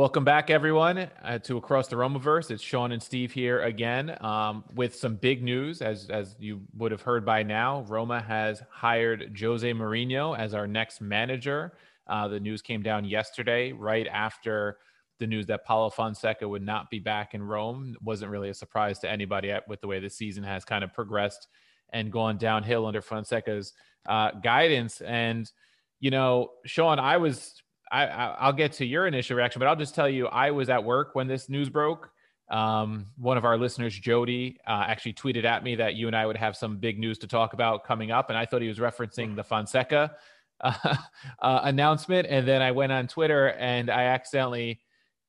Welcome back, everyone, uh, to Across the Romaverse. It's Sean and Steve here again um, with some big news. As as you would have heard by now, Roma has hired Jose Mourinho as our next manager. Uh, the news came down yesterday, right after the news that Paulo Fonseca would not be back in Rome. It wasn't really a surprise to anybody with the way the season has kind of progressed and gone downhill under Fonseca's uh, guidance. And you know, Sean, I was I, I'll get to your initial reaction, but I'll just tell you, I was at work when this news broke. Um, one of our listeners, Jody, uh, actually tweeted at me that you and I would have some big news to talk about coming up, and I thought he was referencing the Fonseca uh, uh, announcement. And then I went on Twitter and I accidentally,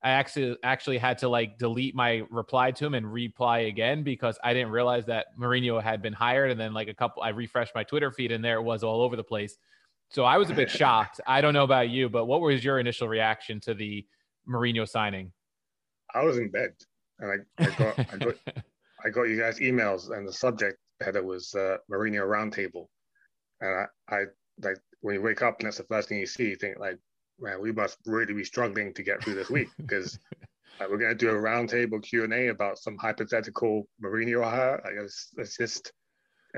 I actually actually had to like delete my reply to him and reply again because I didn't realize that Mourinho had been hired. And then like a couple, I refreshed my Twitter feed and there it was all over the place. So I was a bit shocked. I don't know about you, but what was your initial reaction to the Mourinho signing? I was in bed and I, I got I got I got you guys emails and the subject header was uh, Mourinho roundtable, and I, I like when you wake up and that's the first thing you see, you think like, man, we must really be struggling to get through this week because like, we're going to do a roundtable Q and A about some hypothetical Mourinho hire. I guess it's just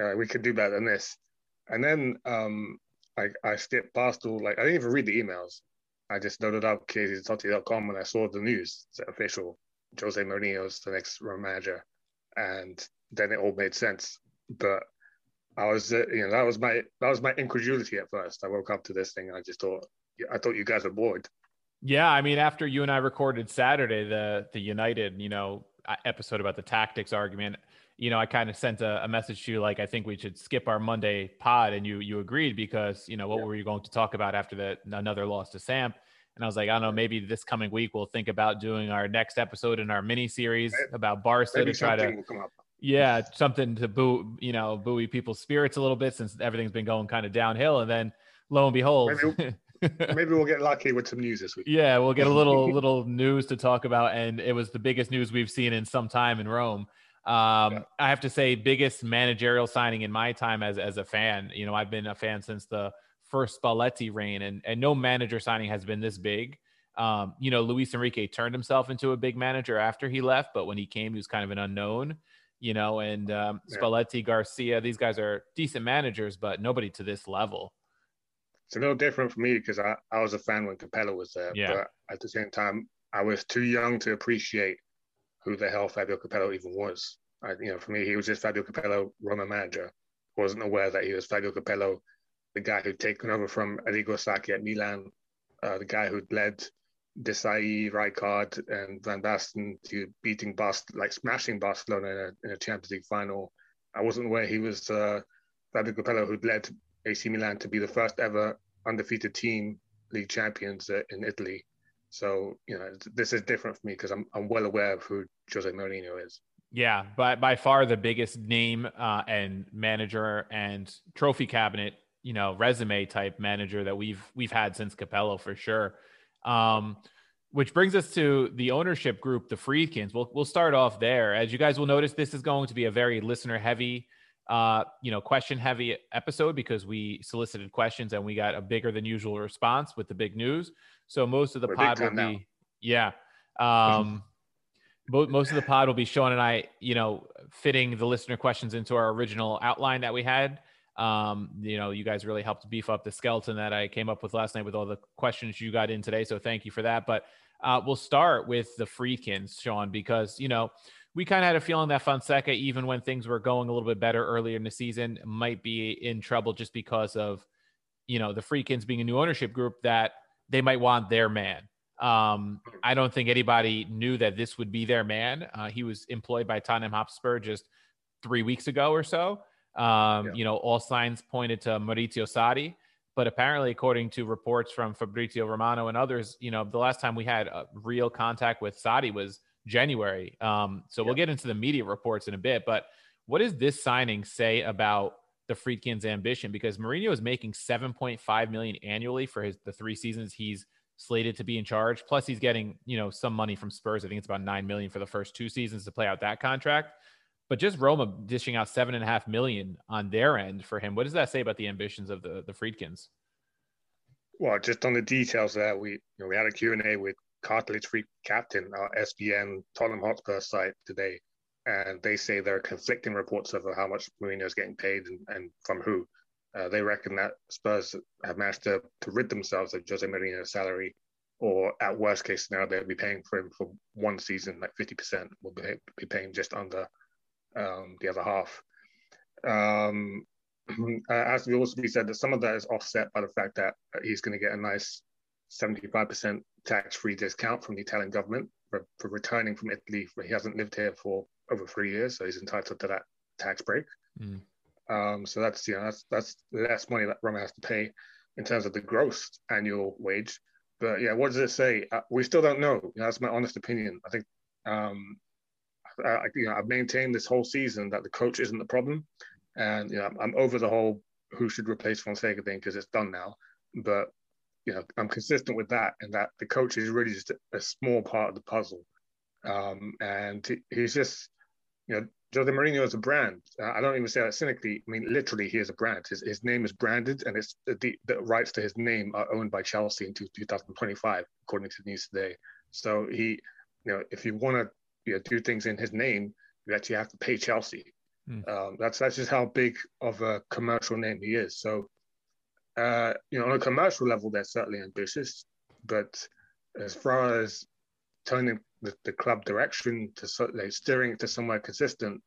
uh, we could do better than this. And then um, I, I skipped past all like I didn't even read the emails. I just loaded up ChiesaDiTotti.com and I saw the news. It's official. Jose Mourinho's the next manager, and then it all made sense. But I was, uh, you know, that was my that was my incredulity at first. I woke up to this thing and I just thought, I thought you guys were bored. Yeah, I mean, after you and I recorded Saturday, the the United, you know, episode about the tactics argument, you know, I kind of sent a, a, message to you like I think we should skip our Monday pod, and you you agreed because you know what yeah. were you going to talk about after the another loss to Samp? And I was like, I don't know, maybe this coming week we'll think about doing our next episode in our mini series about Barca maybe to try to yeah something to boo you know buoy people's spirits a little bit since everything's been going kind of downhill, and then lo and behold. Maybe, maybe we'll get lucky with some news this week. Yeah, we'll get a little little news to talk about, and it was the biggest news we've seen in some time in Rome. Um, yeah. I have to say, biggest managerial signing in my time as as a fan. You know, I've been a fan since the first Spalletti reign, and and no manager signing has been this big. Um, you know, Luis Enrique turned himself into a big manager after he left, but when he came, he was kind of an unknown. You know, and um, yeah. Spalletti, Garcia, these guys are decent managers, but nobody to this level. It's a little different for me because I, I was a fan when Capello was there, yeah. but at the same time, I was too young to appreciate who the hell Fabio Capello even was. I, you know, for me, he was just Fabio Capello, Roma manager. Wasn't aware that he was Fabio Capello, the guy who'd taken over from Arrigo Sacchi at Milan, uh, the guy who'd led Desailly, Rijkaard, and Van Basten to beating Bast, like smashing Barcelona in a, in a, Champions League final. I wasn't aware he was uh, Fabio Capello, who'd led AC Milan to be the first ever undefeated team, league champions uh, in Italy. So you know, this is different for me because I'm I'm well aware of who Jose Mourinho is. Yeah, by by far the biggest name uh, and manager and trophy cabinet, you know, resume type manager that we've we've had since Capello for sure. Um, which brings us to the ownership group, the Friedkins. We'll we'll start off there. As you guys will notice, this is going to be a very listener heavy uh, you know, question heavy episode because we solicited questions and we got a bigger than usual response with the big news. So most of the We're pod will be, yeah. Um, mo- most of the pod will be Sean and I, you know, fitting the listener questions into our original outline that we had. Um, you know, you guys really helped beef up the skeleton that I came up with last night with all the questions you got in today. So thank you for that. But uh, we'll start with the Friedkins, Sean, because, you know, we kind of had a feeling that Fonseca, even when things were going a little bit better earlier in the season, might be in trouble just because of, you know, the Friedkins being a new ownership group that they might want their man. Um, I don't think anybody knew that this would be their man. Uh, he was employed by Tottenham Hotspur just three weeks ago or so. Um, Yeah. You know, all signs pointed to Maurizio Sarri, but apparently, according to reports from Fabrizio Romano and others, you know, the last time we had a real contact with Sarri was January. Um, so we'll get into the media reports in a bit, but what does this signing say about the Friedkin's ambition? Because Mourinho is making 7.5 million annually for his the three seasons he's slated to be in charge. Plus, he's getting you know some money from Spurs. I think it's about nine million for the first two seasons to play out that contract. But just Roma dishing out seven and a half million on their end for him. What does that say about the ambitions of the the Friedkins? Well, just on the details there, we you know, we had a Q&A with Cartilage Free Captain, our SBN Tottenham Hotspur site today, and they say there are conflicting reports of how much Mourinho is getting paid and, and from who. Uh, they reckon that Spurs have managed to, to rid themselves of Jose Mourinho's salary, or at worst case scenario, they'll be paying for him for one season, like 50%, will be, be paying just under um, the other half. Um, uh, as we also said that some of that is offset by the fact that he's going to get a nice 75% tax-free discount from the Italian government for, for returning from Italy. He hasn't lived here for over three years, so he's entitled to that tax break. Mm. Um, so that's you know that's that's less money that Roma has to pay in terms of the gross annual wage. But yeah, what does it say? Uh, we still don't know. You know, that's my honest opinion. I think um, I, you know I've maintained this whole season that the coach isn't the problem, and you know I'm over the whole who should replace Fonseca thing because it's done now. But you know I'm consistent with that, and that the coach is really just a, small part of the puzzle. Um, and he's just you know Jose Mourinho is a brand. Uh, I don't even say that cynically. I mean, literally, he is a brand. His, his name is branded, and it's the, the rights to his name are owned by Chelsea in 2025, according to the news today. So he, you know, if you want to you know, do things in his name, you actually have to pay Chelsea. Hmm. Um, that's that's just how big of a commercial name he is. So, uh, you know, on a commercial level, they're certainly ambitious, but as far as turning the, the club direction to like steering it to somewhere consistent,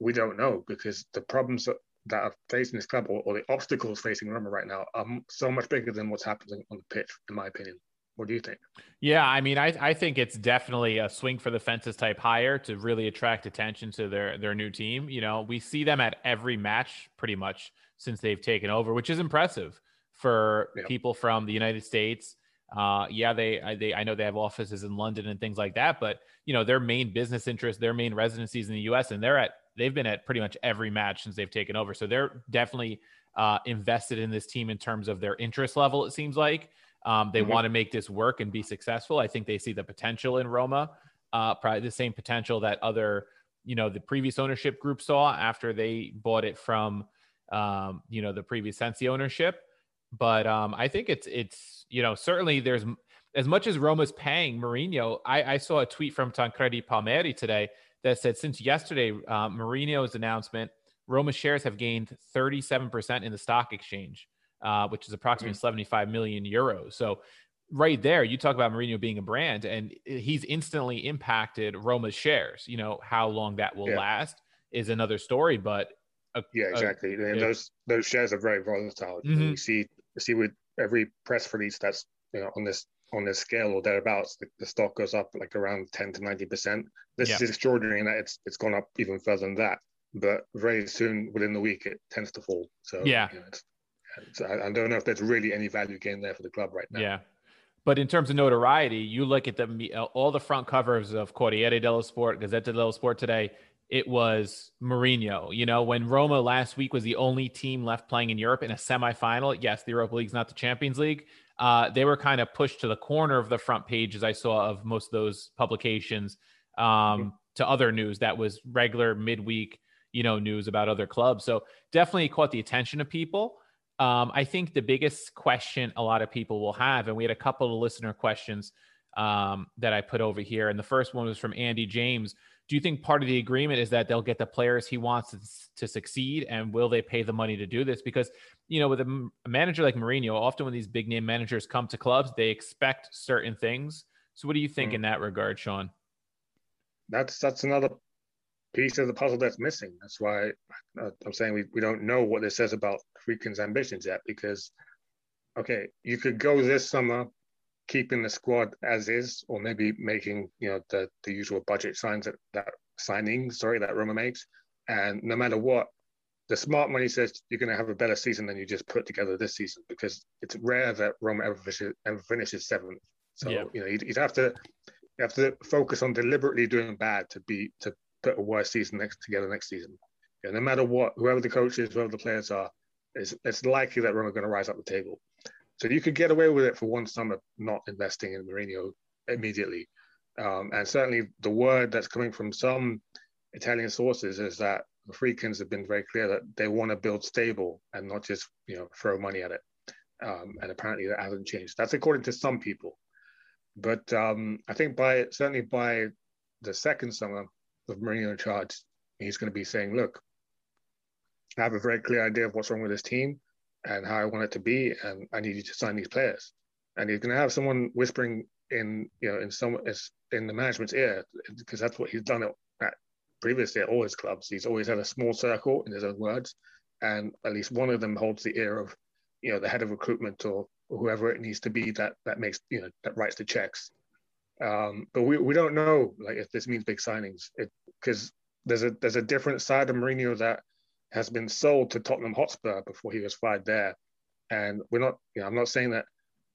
we don't know because the problems that, that are facing this club or, or the obstacles facing Roma right now are so much bigger than what's happening on the pitch, in my opinion. What do you think? Yeah, I mean, I, I think it's definitely a swing for the fences type hire to really attract attention to their their new team. You know, we see them at every match pretty much since they've taken over, which is impressive for Yeah. people from the United States. Uh, yeah, they I- they I know they have offices in London and things like that, but you know their main business interest, their main residencies in the U.S. and they're at they've been at pretty much every match since they've taken over. So they're definitely uh, invested in this team in terms of their interest level. It seems like. Um, they Mhm. want to make this work and be successful. I think they see the potential in Roma, uh, probably the same potential that other, you know, the previous ownership group saw after they bought it from, um, you know, the previous Sensi ownership. But um, I think it's it's you know certainly there's as much as Roma's paying Mourinho. I, I saw a tweet from Tancredi Palmieri today that said since yesterday uh, Mourinho's announcement, Roma shares have gained 37% in the stock exchange uh, which is approximately 75 million euros. So, right there, you talk about Mourinho being a brand, and he's instantly impacted Roma's shares. You know how long that will Yeah. last is another story, but a, Yeah, a- exactly. and yeah. those those shares are very volatile. Mhm. You see, you see with every press release that's you know on this on this scale or thereabouts, the, the stock goes up like around ten to ninety percent. This Yeah. is extraordinary in that it's it's gone up even further than that. But very soon, within the week, it tends to fall. So Yeah. you know, it's, it's, I, I don't know if there's really any value gain there for the club right now. Yeah. But in terms of notoriety, you look at the all the front covers of Corriere dello Sport, Gazzetta dello Sport today. It was Mourinho. You know, when Roma last week was the only team left playing in Europe in a semifinal. Yes, the Europa League's not the Champions League. Uh, they were kind of pushed to the corner of the front page, as I saw of most of those publications um, to other news that was regular midweek, you know, news about other clubs. So definitely caught the attention of people. Um, I think the biggest question a lot of people will have, and we had a couple of listener questions um, that I put over here. And the first one was from Andy James. Do you think part of the agreement is that they'll get the players he wants to, to succeed, and will they pay the money to do this? Because you know, with a, a manager like Mourinho, often when these big name managers come to clubs, they expect certain things. So, what do you think mm. in that regard, Sean? That's that's another piece of the puzzle that's missing. That's why uh, I'm saying we, we don't know what this says about Friedkin's ambitions yet. Because, okay, you could go this summer keeping the squad as is, or maybe making you know the the usual budget signs that that signing, sorry, that Roma makes. And no matter what, the smart money says you're going to have a better season than you just put together this season because it's rare that Roma ever finishes, ever finishes seventh. So yeah. you know you'd, you'd, have to you have to focus on deliberately doing bad to be to put a worse season next together next season. You know, no matter what, whoever the coach is, whoever the players are, it's, it's likely that Roma are going to rise up the table. So you could get away with it for one summer not investing in Mourinho immediately. Um, and certainly the word that's coming from some Italian sources is that the Friedkins have been very clear that they want to build stable and not just you know throw money at it. Um, and apparently that hasn't changed. That's according to some people. But um, I think by certainly by the second summer of Mourinho in charge, he's going to be saying, "Look, I have a very clear idea of what's wrong with this team and how I want it to be, and I need you to sign these players." And he's going to have someone whispering in you know in some in the management's ear because that's what he's done at, at previously at all his clubs. He's always had a small circle, in his own words, and at least one of them holds the ear of, you know, the head of recruitment or, whoever it needs to be that that makes you know that writes the checks. Um, but we, we don't know like if this means big signings because there's a there's a different side of Mourinho that has been sold to Tottenham Hotspur before he was fired there, and we're not you know I'm not saying that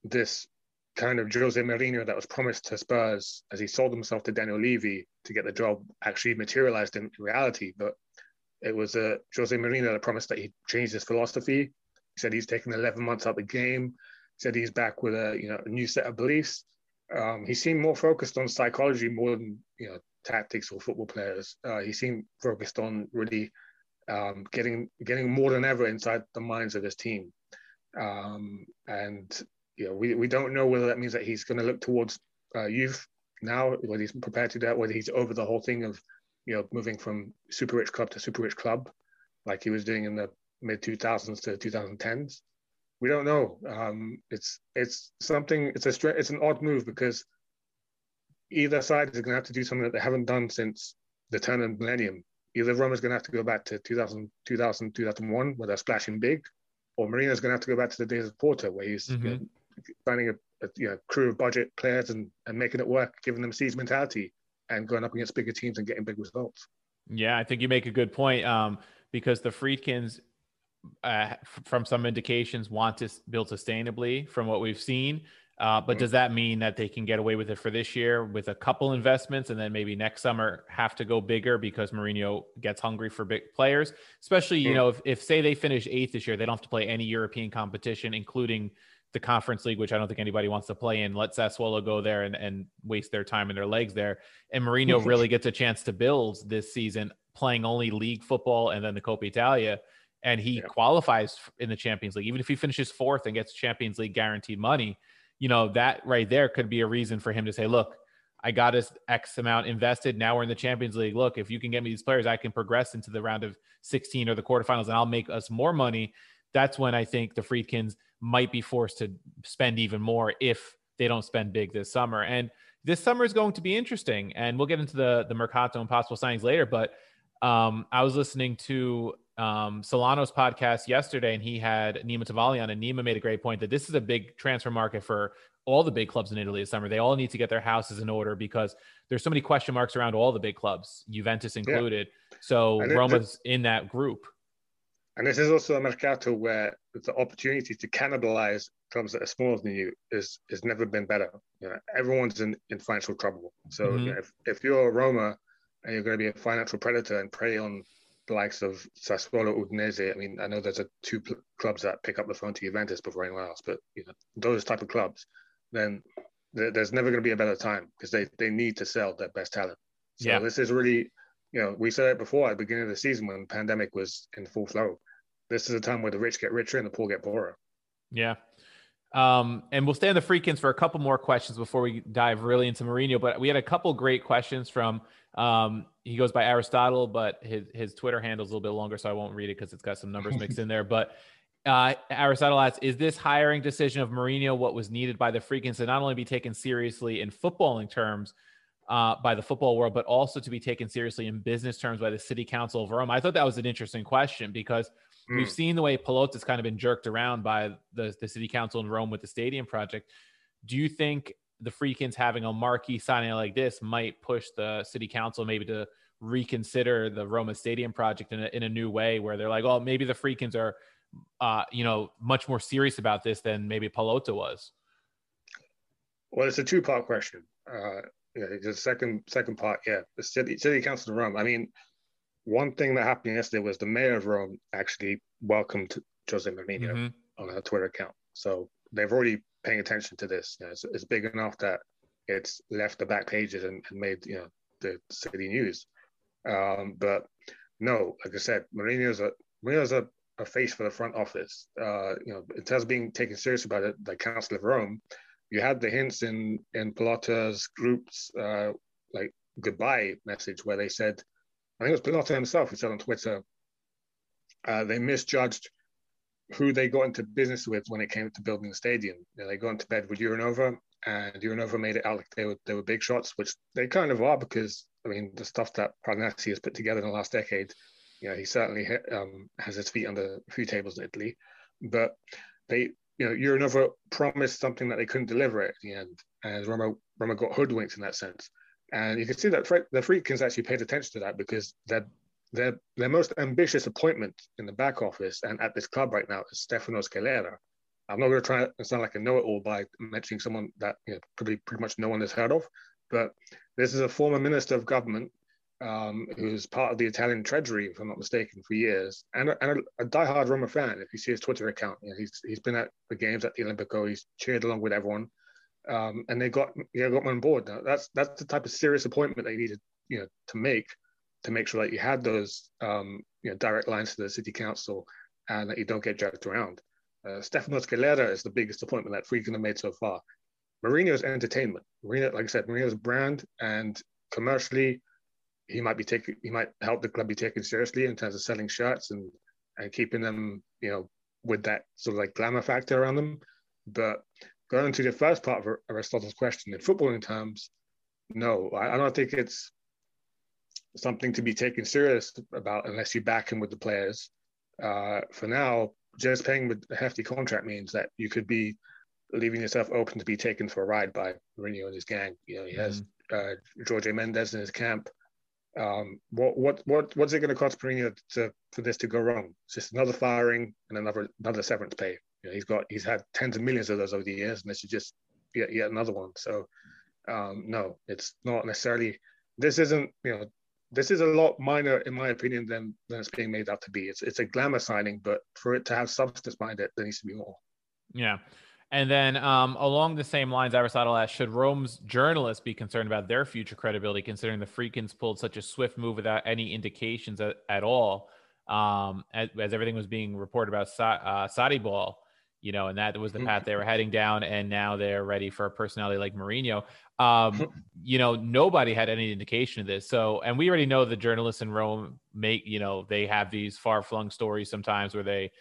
this kind of Jose Mourinho that was promised to Spurs as he sold himself to Daniel Levy to get the job actually materialized in reality. But it was uh, Jose Mourinho that promised that he changed his philosophy. He said he's taken 11 months out of the game. He said he's back with a you know a new set of beliefs. Um, he seemed more focused on psychology more than you know tactics or football players. Uh, he seemed focused on really um, getting getting more than ever inside the minds of his team. Um, and you know, we, we don't know whether that means that he's going to look towards uh, youth now, whether he's prepared to do that, whether he's over the whole thing of, you know, moving from super rich club to super rich club, like he was doing in the mid 2000s to 2010s. We don't know. Um, it's it's something. It's a it's an odd move because either side is going to have to do something that they haven't done since the turn of the millennium. Either Roma's going to have to go back to 2000, 2000 2001, where they're splashing big, or Mourinho's going to have to go back to the days of Porto, where he's mm-hmm. you know, finding a, a you know, crew of budget players and, and making it work, giving them siege mentality and going up against bigger teams and getting big results. Yeah, I think you make a good point um, because the Friedkins, uh, from some indications, want to build sustainably from what we've seen. Uh, but mm-hmm. does that mean that they can get away with it for this year with a couple investments and then maybe next summer have to go bigger because Mourinho gets hungry for big players? Especially, you know, if, if say they finish eighth this year, they don't have to play any European competition, including the conference league, which I don't think anybody wants to play in. Let Sassuolo go there and, and waste their time and their legs there. And Mourinho really gets a chance to build this season, playing only league football and then the Coppa Italia. And he yeah. qualifies in the Champions League. Even if he finishes fourth and gets Champions League guaranteed money, you know, that right there could be a reason for him to say, look, I got us X amount invested. Now we're in the Champions League. Look, if you can get me these players, I can progress into the round of 16 or the quarterfinals and I'll make us more money. That's when I think the Friedkins – might be forced to spend even more if they don't spend big this summer. And this summer is going to be interesting. And we'll get into the the Mercato and possible signings later. But um, I was listening to um, Solano's podcast yesterday, and he had Nima Tavalli on, and Nima made a great point that this is a big transfer market for all the big clubs in Italy this summer. They all need to get their houses in order because there's so many question marks around all the big clubs, Juventus included. Yeah. So Roma's in that group. And this is also a mercato where the opportunity to cannibalize clubs that are smaller than you is has never been better. You know, everyone's in, in financial trouble. So mm-hmm. you know, if, if you're a Roma and you're going to be a financial predator and prey on the likes of Sassuolo, Udinese, I mean, I know there's a two pl- clubs that pick up the phone to Juventus before anyone else, but you know, those type of clubs, then th- there's never going to be a better time because they, they need to sell their best talent. So yeah. this is really you know, we said it before at the beginning of the season when the pandemic was in full flow. This is a time where the rich get richer and the poor get poorer. Yeah. Um, and we'll stay on the Friedkins for a couple more questions before we dive really into Mourinho. But we had a couple great questions from um, he goes by Aristotle, but his his Twitter handle is a little bit longer, so I won't read it because it's got some numbers mixed in there. But uh, Aristotle asks, is this hiring decision of Mourinho what was needed by the Friedkins to not only be taken seriously in footballing terms uh, by the football world, but also to be taken seriously in business terms by the city council of Rome? I thought that was an interesting question because mm. we've seen the way Pallotta's kind of been jerked around by the, the city council in Rome with the stadium project. Do you think the Friedkins having a marquee signing like this might push the city council maybe to reconsider the Roma Stadium project in a, in a new way where they're like, oh, maybe the Friedkins are – uh, you know, much more serious about this than maybe Pallotta was? Well, it's a two-part question. Uh, yeah, the second second part, yeah, the city city council of Rome. I mean, one thing that happened yesterday was the mayor of Rome actually welcomed Jose Mourinho mm-hmm. on her Twitter account. So they've already paying attention to this. You know, it's, it's, big enough that it's left the back pages and, and made you know the city news. Um, but no, like I said, Mourinho's a Mourinho's a a face for the front office. Uh, you know, in terms of being taken seriously by the, the Council of Rome, you had the hints in in Pallotta's group's uh, like goodbye message where they said, I think it was Pallotta himself who said on Twitter, uh, they misjudged who they got into business with when it came to building the stadium. You know, they got into bed with Eurnova, and Eurnova made it out like they were they were big shots, which they kind of are because I mean the stuff that Parnasi has put together in the last decade you know, he certainly um, has his feet under a few tables in Italy, but they, you know, Eurnova promised something that they couldn't deliver at the end, and Roma, Roma got hoodwinked in that sense. And you can see that the Friedkins actually paid attention to that because their their their most ambitious appointment in the back office and at this club right now is Stefano Scalera. I'm not going to try to sound like a know-it-all by mentioning someone that you know, probably pretty much no one has heard of, but this is a former minister of government um, who's part of the Italian Treasury, if I'm not mistaken, for years, and a, and a, a diehard Roma fan. If you see his Twitter account, you know, he's he's been at the games at the Olimpico. He's cheered along with everyone, um, and they got yeah got him on board. Now, that's that's the type of serious appointment they needed, you know, to make to make sure that you had those um, you know direct lines to the city council and that you don't get jerked around. Uh, Stefano Scalera is the biggest appointment that Friedkin have made so far. Mourinho's entertainment. Mourinho, like I said, Mourinho's brand and commercially he might be taking he might help the club be taken seriously in terms of selling shirts and and keeping them you know with that sort of like glamour factor around them but going to the first part of aristotle's question in footballing terms no I, I don't think it's something to be taken serious about unless you back him with the players uh, for now just paying with a hefty contract means that you could be leaving yourself open to be taken for a ride by Mourinho and his gang. You know, he has mm-hmm. uh, Jorge Mendes in his camp um, what what what what's it going to cost Mourinho to for this to go wrong? It's just another firing and another another severance pay. You know, he's got he's had tens of millions of those over the years, and this is just yet yet another one. So um, no, it's not necessarily. This isn't you know this is a lot minor in my opinion than than it's being made out to be. It's it's a glamour signing, but for it to have substance behind it, there needs to be more. Yeah. And then um, along the same lines, Aristotle asked, should Rome's journalists be concerned about their future credibility, considering the Friedkins pulled such a swift move without any indications at, at all, um, as, as, everything was being reported about Sa- uh, Sarri ball, you know, and that was the path they were heading down, and now they're ready for a personality like Mourinho. Um, you know, nobody had any indication of this. So, and we already know the journalists in Rome make, you know, they have these far flung stories sometimes where they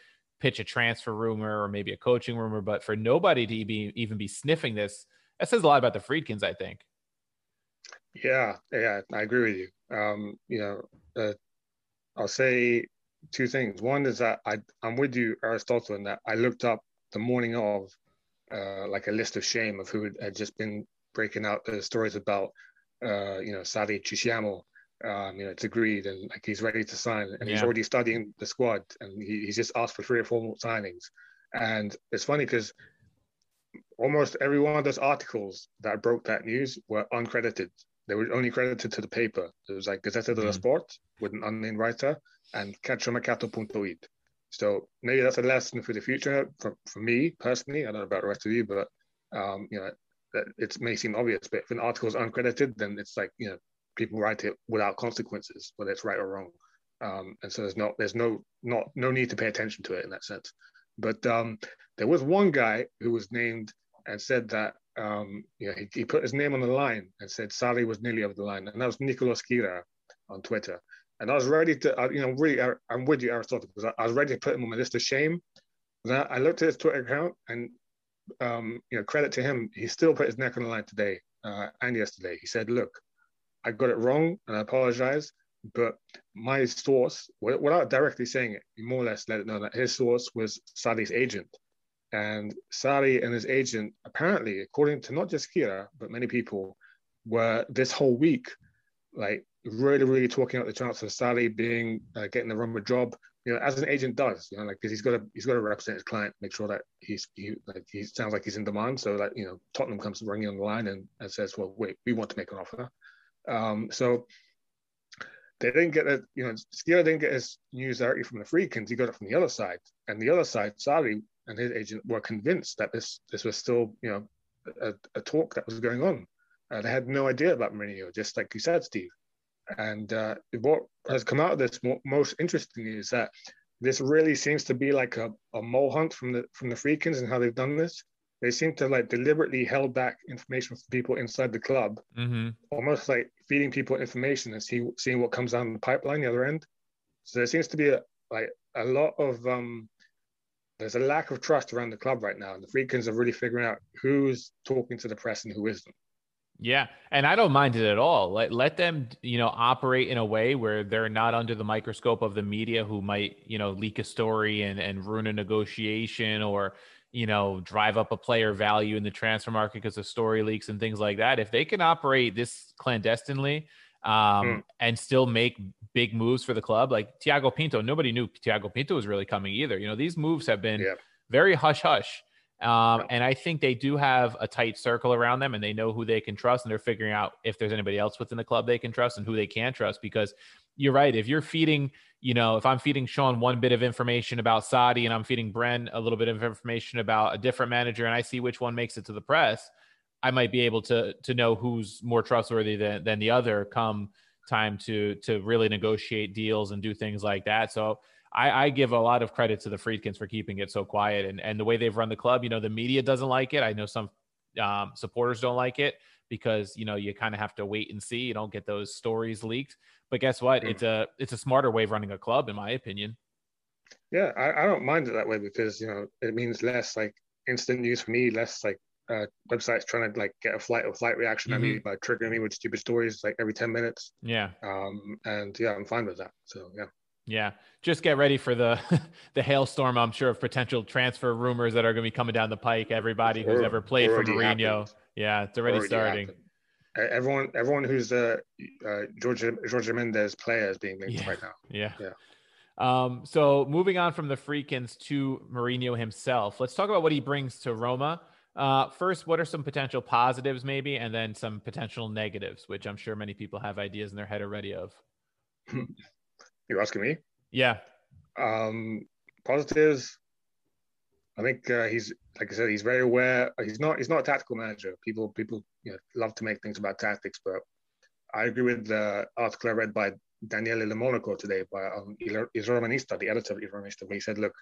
pitch a transfer rumor or maybe a coaching rumor, but for nobody to be even be sniffing this, that says a lot about the Friedkins, I think. Yeah, yeah, I agree with you. Um, you know, uh, I'll say two things. One is that I, I'm with you, Aristotle, in that I looked up the morning of uh, like a list of shame of who had just been breaking out the stories about, uh, you know, Sarri Ci um, you know, it's agreed and like he's ready to sign and yeah. he's already studying the squad and he, he's just asked for three or four more signings. And it's funny because almost every one of those articles that broke that news were uncredited. They were only credited to the paper. It was like Gazzetta dello mm. Sport with an unnamed writer and calciomercato.it. So maybe that's a lesson for the future for, for me personally. I don't know about the rest of you, but um, you know, it may seem obvious, but if an article is uncredited, then it's like, you know, people write it without consequences, whether it's right or wrong. Um, and so there's no there's no not no need to pay attention to it in that sense. But um, there was one guy who was named and said that um, you know he, he, put his name on the line and said Sarri was nearly over the line, and that was Nicolas Schira on Twitter. And I was ready to, you know, really, I, am with you, Aristotle, because I, was ready to put him on my list of shame. That I looked at his Twitter account, and um, you know, credit to him, he still put his neck on the line today uh, and yesterday. He said, "Look, I got it wrong, and I apologize." But my source, without directly saying it, he more or less let it know that his source was Sarri's agent. And Sarri and his agent, apparently, according to not just Schira but many people, were this whole week like really, really talking about the chance of Sarri being uh, getting the Roma job. You know, as an agent does, you know, like because he's got to he's got to represent his client, make sure that he's he like he sounds like he's in demand. So that you know, Tottenham comes ringing on the line and, and says, "Well, wait, we want to make an offer." Um, so they didn't get it. You know, Schira didn't get his news directly from the Friedkins. He got it from the other side, and the other side, Sarri and his agent were convinced that this this was still you know a, a talk that was going on. Uh, they had no idea about Mourinho, just like you said, Steve. And uh, what has come out of this most interestingly is that this really seems to be like a, a mole hunt from the from the Friedkins and how they've done this. They seem to like deliberately held back information from people inside the club, mm-hmm. almost like feeding people information and see, seeing what comes down the pipeline the other end. So there seems to be a like a lot of um, there's a lack of trust around the club right now, and the Friedkins are really figuring out who's talking to the press and who isn't. Yeah, and I don't mind it at all. Let let them, you know, operate in a way where they're not under the microscope of the media who might, you know, leak a story and and ruin a negotiation or, you know, drive up a player value in the transfer market because of story leaks and things like that. If they can operate this clandestinely um, mm. and still make big moves for the club, like Tiago Pinto, nobody knew Tiago Pinto was really coming either. You know, these moves have been yeah. very hush hush um, and I think they do have a tight circle around them and they know who they can trust and they're figuring out if there's anybody else within the club they can trust and who they can't trust. Because you're right. If you're feeding, you know, if I'm feeding Sean one bit of information about Sarri and I'm feeding Bren a little bit of information about a different manager and I see which one makes it to the press, I might be able to to know who's more trustworthy than, than the other come time to to really negotiate deals and do things like that. So I, I, give a lot of credit to the Friedkins for keeping it so quiet and, and the way they've run the club. You know, the media doesn't like it. I know some um, supporters don't like it because you know you kind of have to wait and see. You don't get those stories leaked. But guess what? It's a it's a smarter way of running a club, in my opinion. Yeah, I, I don't mind it that way because you know it means less like instant news for me, less like uh, websites trying to like get a flight or flight reaction mm-hmm. at me by triggering me with stupid stories like every 10 minutes. Yeah. Um, and yeah, I'm fine with that. So yeah. Yeah, just get ready for the the hailstorm. I'm sure of potential transfer rumors that are going to be coming down the pike. Everybody who's ever played for Mourinho, happened. yeah, it's already, already starting. Happened. Everyone, everyone who's the uh, George George Mendes player is being linked yeah. right now. Yeah, yeah. Um, so moving on from the Friedkins to Mourinho himself, let's talk about what he brings to Roma. Uh, first, what are some potential positives, maybe, and then some potential negatives, which I'm sure many people have ideas in their head already of. You're asking me? Yeah. Um, positives. I think uh, he's like I said, he's very aware. He's not. He's not a tactical manager. People, people, you know, love to make things about tactics, but I agree with the article I read by Daniele Lo Monaco today by um, Il Romanista, the editor of Il Romanista, where he said, "Look,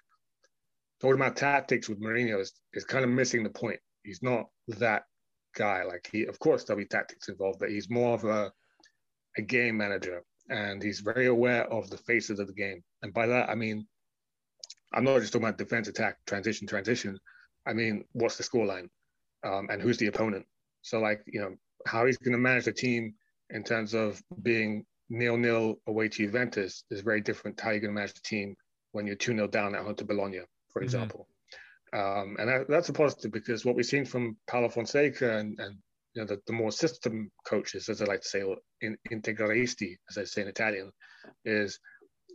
talking about tactics with Mourinho is, is kind of missing the point. He's not that guy. Like he, of course, there'll be tactics involved, but he's more of a a game manager and he's very aware of the faces of the game. And by that, I mean, I'm not just talking about defense, attack, transition, transition. I mean, what's the scoreline um, and who's the opponent? So, like, you know, how he's going to manage the team in terms of being nil nil away to Juventus is very different to how you're going to manage the team when you're 2 0 down at home to Bologna, for mm-hmm. example. Um, and that, that's a positive because what we've seen from Paulo Fonseca and, and you know, the, the more system coaches, as I like to say, or in, integralisti, as I say in Italian, is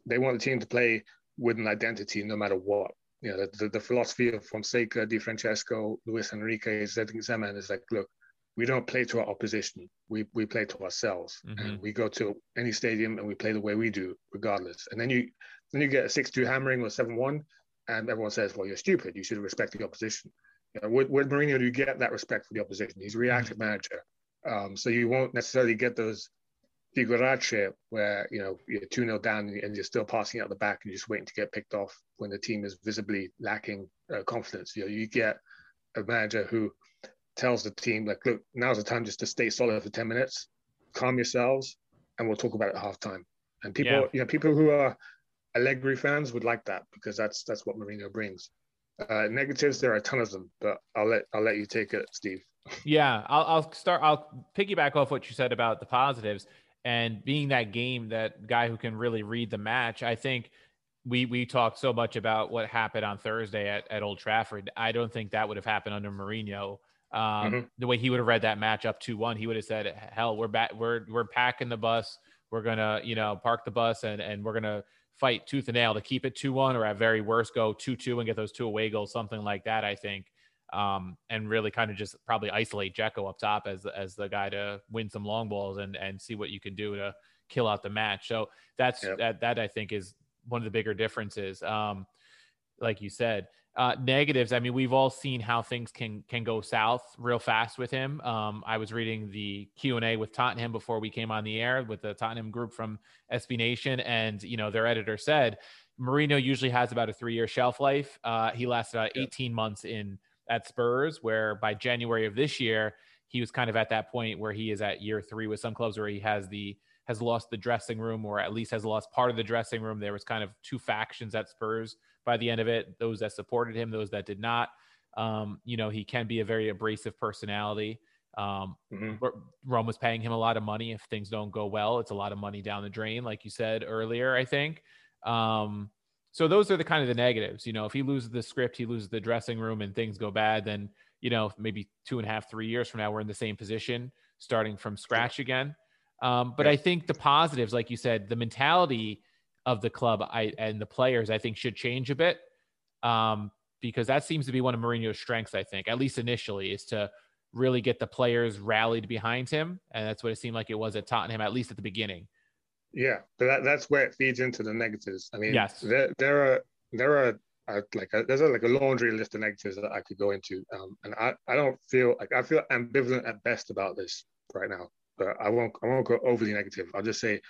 they want the team to play with an identity no matter what. You know, the, the, the philosophy of Fonseca, Di Francesco, Luis Enrique, Zinedine Zidane is like, look, we don't play to our opposition. We we play to ourselves, mm-hmm. and we go to any stadium and we play the way we do, regardless. And then you then you get a six-two hammering or seven-one, and everyone says, "Well, you're stupid. You should respect the opposition." Know, with, with Mourinho, you get that respect for the opposition. He's a reactive manager, um, so you won't necessarily get those figuracce where you know you're 2 0 down and you're still passing out the back and you're just waiting to get picked off when the team is visibly lacking uh, confidence. You know, you get a manager who tells the team like, look, now's the time just to stay solid for 10 minutes, calm yourselves, and we'll talk about it at halftime. And people, yeah. you know, people who are Allegri fans would like that because that's that's what Mourinho brings. Uh, negatives, there are a ton of them, but I'll let I'll let you take it, Steve. Yeah, I'll, I'll start. I'll piggyback off what you said about the positives and being that game, that guy who can really read the match. I think we we talked so much about what happened on Thursday at, at Old Trafford. I don't think that would have happened under Mourinho. Um, mm-hmm. The way he would have read that match up two one, he would have said, "Hell, we're back. We're we're packing the bus. We're gonna you know park the bus and and we're gonna fight tooth and nail to keep it two one or at very worst go two two and get those two away goals, something like that. I think." Um, and really kind of just probably isolate Dzeko up top as as the guy to win some long balls and and see what you can do to kill out the match. So that's yep. that that I think is one of the bigger differences. Um, like you said, uh, negatives. I mean, we've all seen how things can can go south real fast with him. Um, I was reading the Q and A with Tottenham before we came on the air with the Tottenham group from SB Nation, and you know their editor said Mourinho usually has about a three year shelf life. Uh, he lasted about 18 months in at Spurs, where by January of this year he was kind of at that point where he is at year three with some clubs where he has the has lost the dressing room or at least has lost part of the dressing room. There was kind of two factions at Spurs by the end of it those that supported him, those that did not. Um, you know, he can be a very abrasive personality. Um, mm-hmm. Rome was paying him a lot of money. If things don't go well, it's a lot of money down the drain, like you said earlier, I think. Um, so those are the kind of the negatives. You know, if he loses the script, he loses the dressing room and things go bad, then, you know, maybe two and a half, three years from now, we're in the same position starting from scratch again. Um, but yeah. I think the positives, like you said, the mentality of the club I, and the players, I think, should change a bit um, because that seems to be one of Mourinho's strengths. I think, at least initially, is to really get the players rallied behind him, and that's what it seemed like it was at Tottenham, at least at the beginning. Yeah, but that, that's where it feeds into the negatives. I mean, yes, there, there are there are uh, like a, there's a, like a laundry list of negatives that I could go into, um, and I, I don't feel like I feel ambivalent at best about this right now but I won't I won't go overly negative. I'll just say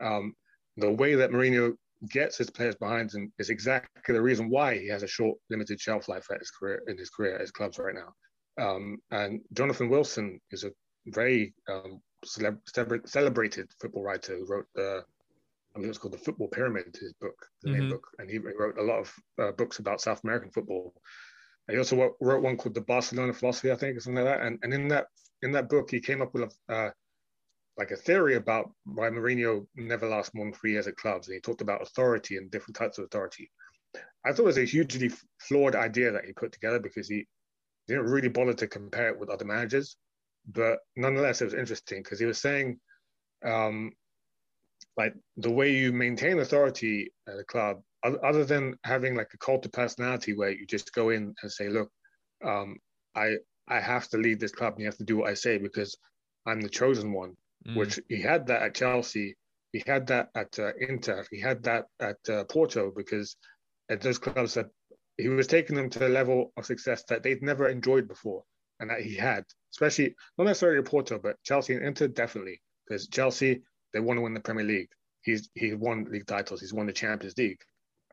um, the way that Mourinho gets his players behind him is exactly the reason why he has a short, limited shelf life at his career in his career at his clubs right now. Um, and Jonathan Wilson is a very um, celeb- celebrated football writer who wrote the I mean, it's called the Football Pyramid, his book, the mm-hmm. main book, and he wrote a lot of uh, books about South American football. And he also wrote one called the Barcelona Philosophy, I think, or something like that. And, and in that in that book, he came up with a, uh, like a theory about why Mourinho never lasts more than three years at clubs, and he talked about authority and different types of authority. I thought it was a hugely flawed idea that he put together because he didn't really bother to compare it with other managers, but nonetheless, it was interesting because he was saying, um, like the way you maintain authority at a club, other than having like a cult of personality where you just go in and say, look, um, I I have to lead this club and you have to do what I say because I'm the chosen one mm. which he had that at Chelsea. He had that at uh, Inter. He had that at uh, Porto because at those clubs that he was taking them to a level of success that they'd never enjoyed before, and that he had, especially not necessarily Porto, but Chelsea and Inter definitely because Chelsea they want to win the Premier League. He's he won league titles. He's won the Champions League.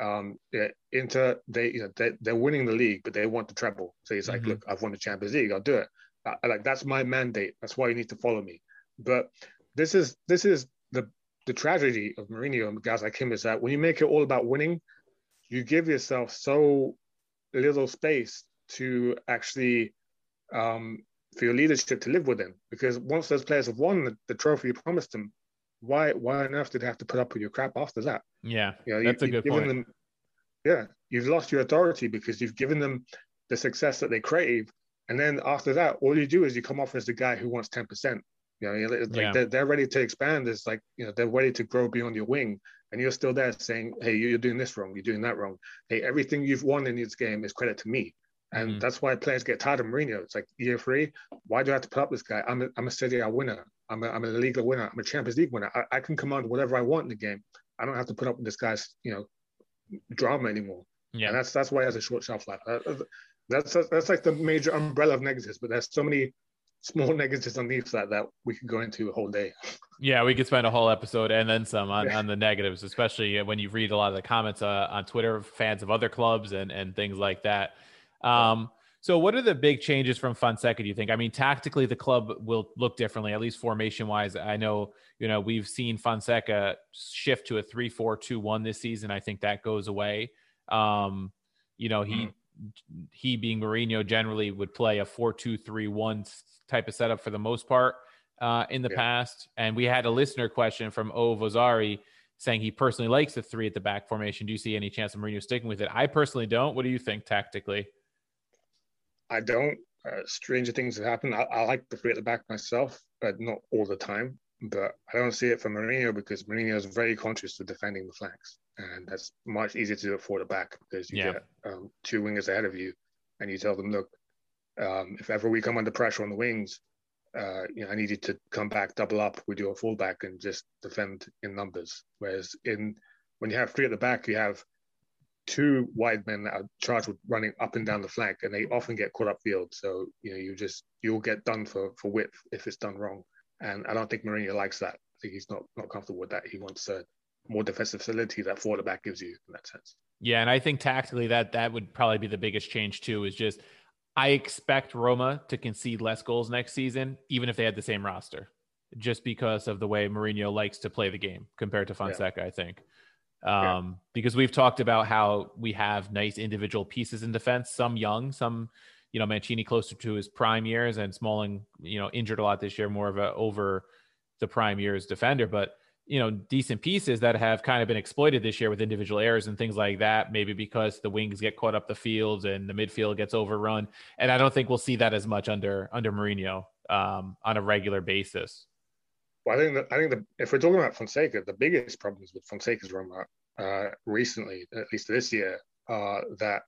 Um, yeah, Inter they you know they, they're winning the league, but they want the treble. So he's like, mm-hmm. look, I've won the Champions League. I'll do it. I, like that's my mandate. That's why you need to follow me. But this is this is the the tragedy of Mourinho and guys like him is that when you make it all about winning, you give yourself so little space to actually um, for your leadership to live within. Because once those players have won the, the, trophy you promised them, why why on earth did they have to put up with your crap after that? Yeah, you know, that's you, a good point. Them, yeah, you've lost your authority because you've given them the success that they crave, and then after that, all you do is you come off as the guy who wants ten percent you know, like yeah. they're, they're ready to expand. It's like you know they're ready to grow beyond your wing, and you're still there saying, "Hey, you're doing this wrong. You're doing that wrong. Hey, everything you've won in this game is credit to me." And mm-hmm. that's why players get tired of Mourinho. It's like year three. Why do I have to put up this guy? I'm a, I'm a Serie A winner. I'm a, I'm a league winner. I'm a Champions League winner. I, I can command whatever I want in the game. I don't have to put up with this guy's you know drama anymore. Yeah, and that's that's why he has a short shelf life. Uh, that's that's like the major umbrella of negatives. But there's so many small negatives underneath that that we could go into a whole day. Yeah, we could spend a whole episode and then some on, on the negatives, especially when you read a lot of the comments uh, on Twitter, fans of other clubs and and things like that. Um, so, what are the big changes from Fonseca? Do you think? I mean, tactically, the club will look differently, at least formation wise. I know, you know, we've seen Fonseca shift to a three-four-two-one this season. I think that goes away. Um, you know, he mm. he being Mourinho generally would play a four-two-three-one type of setup for the most part uh, in the yeah. past. And we had a listener question from O Vozari saying he personally likes the three at the back formation. Do you see any chance of Mourinho sticking with it? I personally don't. What do you think tactically? I don't. Uh, stranger things have happened. I, I, like the three at the back myself, but not all the time. But I don't see it for Mourinho because Mourinho is very conscious of defending the flanks, and that's much easier to do it for the back because you yeah. get um, two wingers ahead of you, and you tell them, look, um, if ever we come under pressure on the wings, uh, you know, I needed to come back, double up with your fullback, and just defend in numbers. Whereas in when you have three at the back, you have two wide men that are charged with running up and down the flank, and they often get caught up field. So you know, you just you'll get done for for width if it's done wrong. And I don't think Mourinho likes that. I think he's not not comfortable with that. He wants a more defensive facility that the back gives you in that sense. Yeah, and I think tactically that that would probably be the biggest change too. Is just I expect Roma to concede less goals next season, even if they had the same roster, just because of the way Mourinho likes to play the game compared to Fonseca. Yeah. I think um, yeah. because we've talked about how we have nice individual pieces in defense, some young, some, you know, Mancini closer to his prime years and Smalling, you know, injured a lot this year, more of a over the prime years defender, but you know, decent pieces that have kind of been exploited this year with individual errors and things like that, maybe because the wings get caught up the field and the midfield gets overrun. And I don't think we'll see that as much under under Mourinho um, on a regular basis. Well, I think that, I think the, if we're talking about Fonseca, the biggest problems with Fonseca's Roma uh, recently, at least this year, are that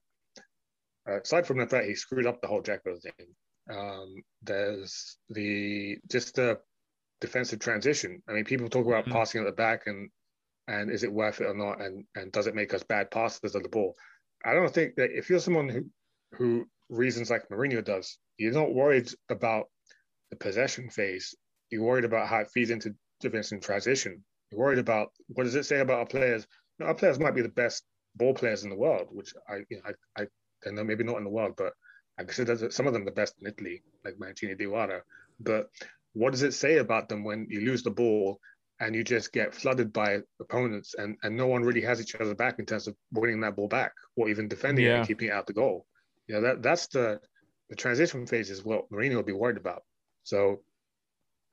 uh, aside from the fact he screwed up the whole Dzeko thing, um, there's the just the defensive transition. I mean, people talk about mm-hmm. passing at the back and and is it worth it or not, and and does it make us bad passers of the ball? I don't think that if you're someone who who reasons like Mourinho does, you're not worried about the possession phase you're worried about how it feeds into defense and transition. You're worried about what does it say about our players? You know, our players might be the best ball players in the world, which I, you know, I, I, I know maybe not in the world, but I consider some of them the best in Italy, like Mancini Diawara. But what does it say about them when you lose the ball and you just get flooded by opponents and, and no one really has each other back in terms of winning that ball back or even defending yeah. it and keeping it out the goal? You know, that that's the the transition phase is what Mourinho will be worried about. So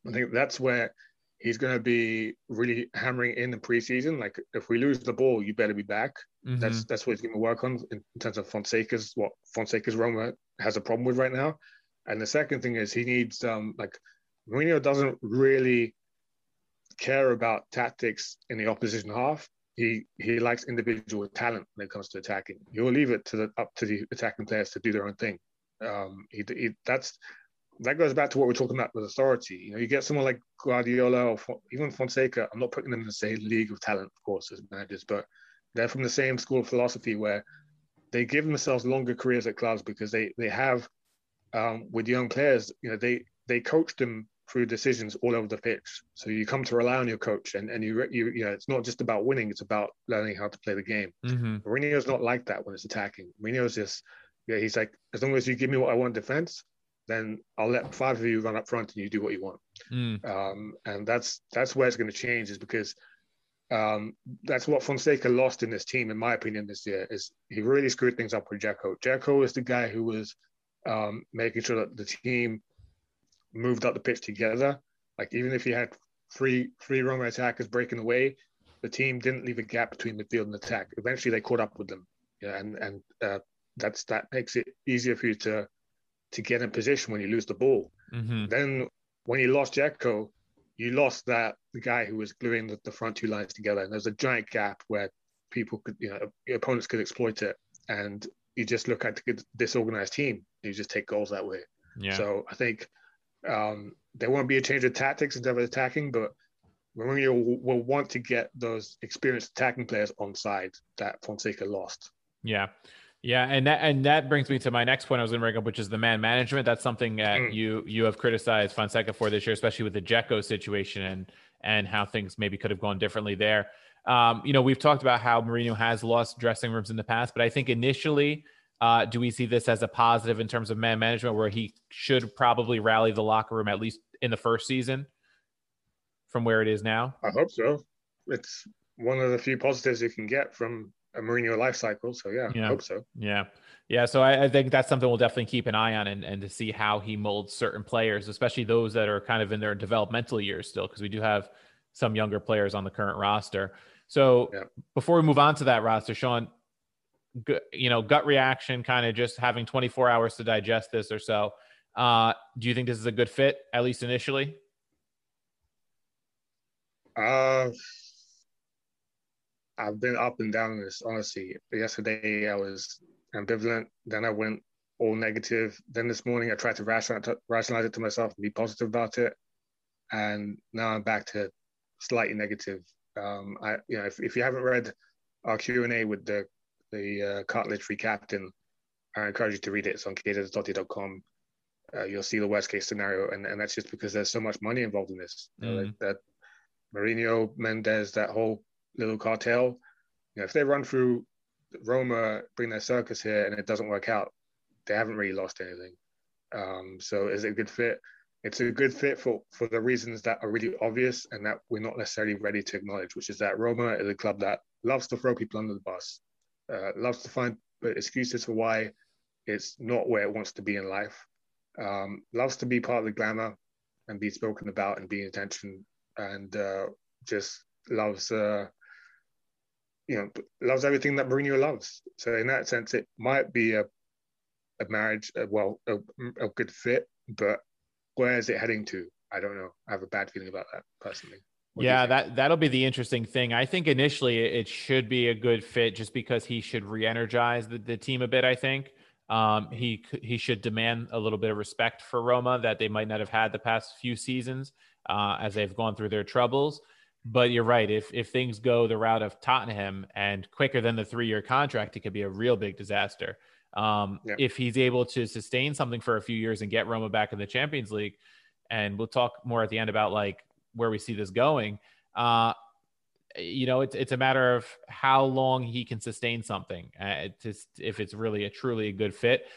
I think that's where he's going to be really hammering in the preseason. Like if we lose the ball, you better be back. Mm-hmm. That's that's what he's going to work on in, terms of Fonseca's what Fonseca's Roma has a problem with right now. And the second thing is he needs um like Mourinho doesn't really care about tactics in the opposition half. He he likes individual talent when it comes to attacking. He'll leave it to the up to the attacking players to do their own thing. Um, he, he that's that goes back to what we're talking about with authority. You know, you get someone like Guardiola or even Fonseca. I'm not putting them in the same league of talent, of course, as managers, but they're from the same school of philosophy where they give themselves longer careers at clubs because they they have um, with young players. You know, they they coach them through decisions all over the pitch. So you come to rely on your coach, and and you you you know, it's not just about winning; it's about learning how to play the game. Mm-hmm. Mourinho's not like that when it's attacking. Mourinho's just yeah, he's like as long as you give me what I want defense, then I'll let five of you run up front and you do what you want. Mm. Um, and that's that's where it's going to change is because um, that's what Fonseca lost in this team, in my opinion, this year. Is he really screwed things up with Dzeko. Dzeko is the guy who was um, making sure that the team moved up the pitch together. Like even if you had three three Roma attackers breaking away, the team didn't leave a gap between midfield and attack. Eventually, they caught up with them. Yeah, and and uh, that's that makes it easier for you to to get in position when you lose the ball. Mm-hmm. Then when you lost Dzeko, you lost that the guy who was gluing the, the, front two lines together, and there's a giant gap where people could, you know, your opponents could exploit it, and you just look at the disorganized team. You just take goals that way. Yeah. So I think um, there won't be a change of tactics in terms of attacking, but Mourinho will, will want to get those experienced attacking players on side that Fonseca lost. Yeah. Yeah, and that and that brings me to my next point I was going to bring up, which is the man management. That's something that mm. you you have criticized Fonseca for this year, especially with the Dzeko situation and and how things maybe could have gone differently there. Um, you know, we've talked about how Mourinho has lost dressing rooms in the past, but I think initially, uh, do we see this as a positive in terms of man management, where he should probably rally the locker room at least in the first season from where it is now? I hope so. It's one of the few positives you can get from a Mourinho life cycle. So yeah, yeah. I hope so. Yeah. Yeah. So I, I, think that's something we'll definitely keep an eye on and, and to see how he molds certain players, especially those that are kind of in their developmental years still, because we do have some younger players on the current roster. So yeah. before we move on to that roster, Sean, you know, gut reaction, kind of just having 24 hours to digest this or so. Uh, do you think this is a good fit, at least initially? Uh, I've been up and down on this, honestly. Yesterday I was ambivalent, then I went all negative. Then this morning I tried to rationalize it to myself and be positive about it. And now I'm back to slightly negative. Um, I, you know, if, if you haven't read our Q and A with the the uh, cartilage free captain, I encourage you to read it. It's on ktotti.com. Uh, you'll see the worst case scenario, and, and that's just because there's so much money involved in this. Mm. Uh, that Mourinho, Mendes, that whole little cartel. You know, if they run through Roma, bring their circus here, and it doesn't work out, they haven't really lost anything. Um, so is it a good fit? It's a good fit for for the reasons that are really obvious and that we're not necessarily ready to acknowledge, which is that Roma is a club that loves to throw people under the bus, uh, loves to find excuses for why it's not where it wants to be in life, um, loves to be part of the glamour and be spoken about and be in attention, and uh, just loves uh, you know, loves everything that Mourinho loves. So in that sense, it might be a a marriage, a, well, a, a good fit, but where is it heading to? I don't know. I have a bad feeling about that personally. What yeah, that that'll be the interesting thing. I think initially it should be a good fit, just because he should re-energize the, the team a bit. I think um, he he should demand a little bit of respect for Roma that they might not have had the past few seasons uh, as they've gone through their troubles. But you're right. If if things go the route of Tottenham and quicker than the three year contract, it could be a real big disaster. Um, yeah. If he's able to sustain something for a few years and get Roma back in the Champions League, and we'll talk more at the end about like where we see this going. Uh, you know, it's it's a matter of how long he can sustain something. Uh, just if it's really a truly a good fit.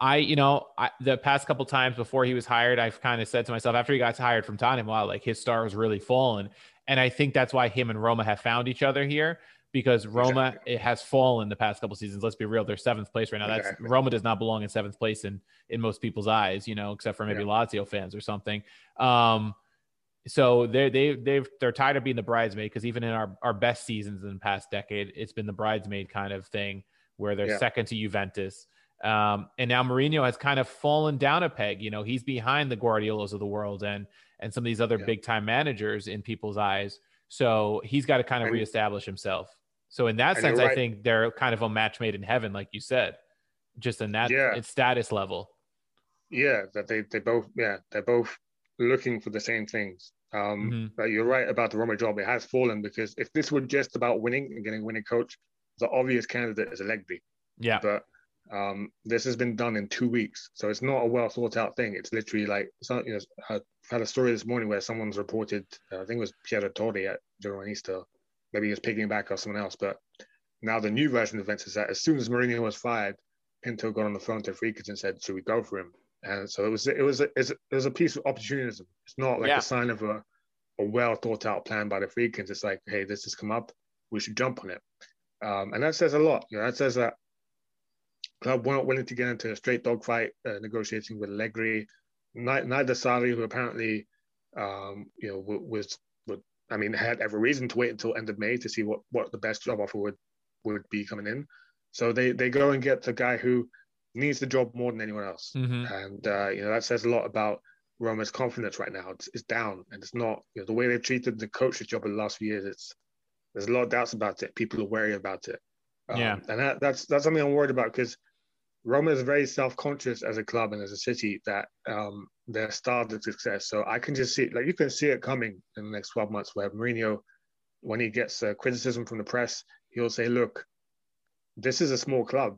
I, you know, I, the past couple times before he was hired, I've kind of said to myself after he got hired from Tottenham, wow, like his star has really fallen. And I think that's why him and Roma have found each other here because Roma it has fallen the past couple seasons. Let's be real, they're seventh place right now. That's exactly. Roma does not belong in seventh place in in most people's eyes, you know, except for maybe yeah. Lazio fans or something. Um, so they they they've they're tired of being the bridesmaid because even in our our best seasons in the past decade, it's been the bridesmaid kind of thing where they're yeah. second to Juventus. Um, and now Mourinho has kind of fallen down a peg. You know, he's behind the Guardiolas of the world and and some of these other yeah. big time managers in people's eyes. So he's got to kind of and, reestablish himself. So in that sense, right. I think they're kind of a match made in heaven, like you said, just in that yeah. status level. Yeah, that they they both yeah they're both looking for the same things. Um, mm-hmm. But you're right about the Roma job; it has fallen because if this were just about winning and getting a winning coach, the obvious candidate is Allegri. Yeah, but um, this has been done in two weeks, so it's not a well thought out thing. It's literally like you know, I've had a story this morning where someone's reported, uh, I think it was Piero Torri at Giornalista, maybe he was picking back off someone else, but now the new version of events is that as soon as Mourinho was fired, Pinto got on the phone to Friedkins and said, "Should we go for him?" And so it was it was a, it was a piece of opportunism. It's not like yeah. a sign of a, a well thought out plan by the Friedkins. It's like, hey, this has come up, we should jump on it, um, and that says a lot. You know, that says that club weren't willing to get into a straight dogfight uh, negotiating with Allegri. Neither Sarri, who apparently, um, you know, was, was, I mean, had every reason to wait until end of May to see what, what the best job offer would would be coming in. So they they go and get the guy who needs the job more than anyone else, mm-hmm. and uh, you know that says a lot about Roma's confidence right now. It's, it's down, and it's not you know the way they've treated the coach's job in the last few years. It's there's a lot of doubts about it. People are wary about it. Um, yeah, and that, that's that's something I'm worried about because Roma is very self-conscious as a club and as a city that um, they're starved of success. So I can just see, like you can see it coming in the next 12 months, where Mourinho, when he gets uh, criticism from the press, he'll say, "Look, this is a small club,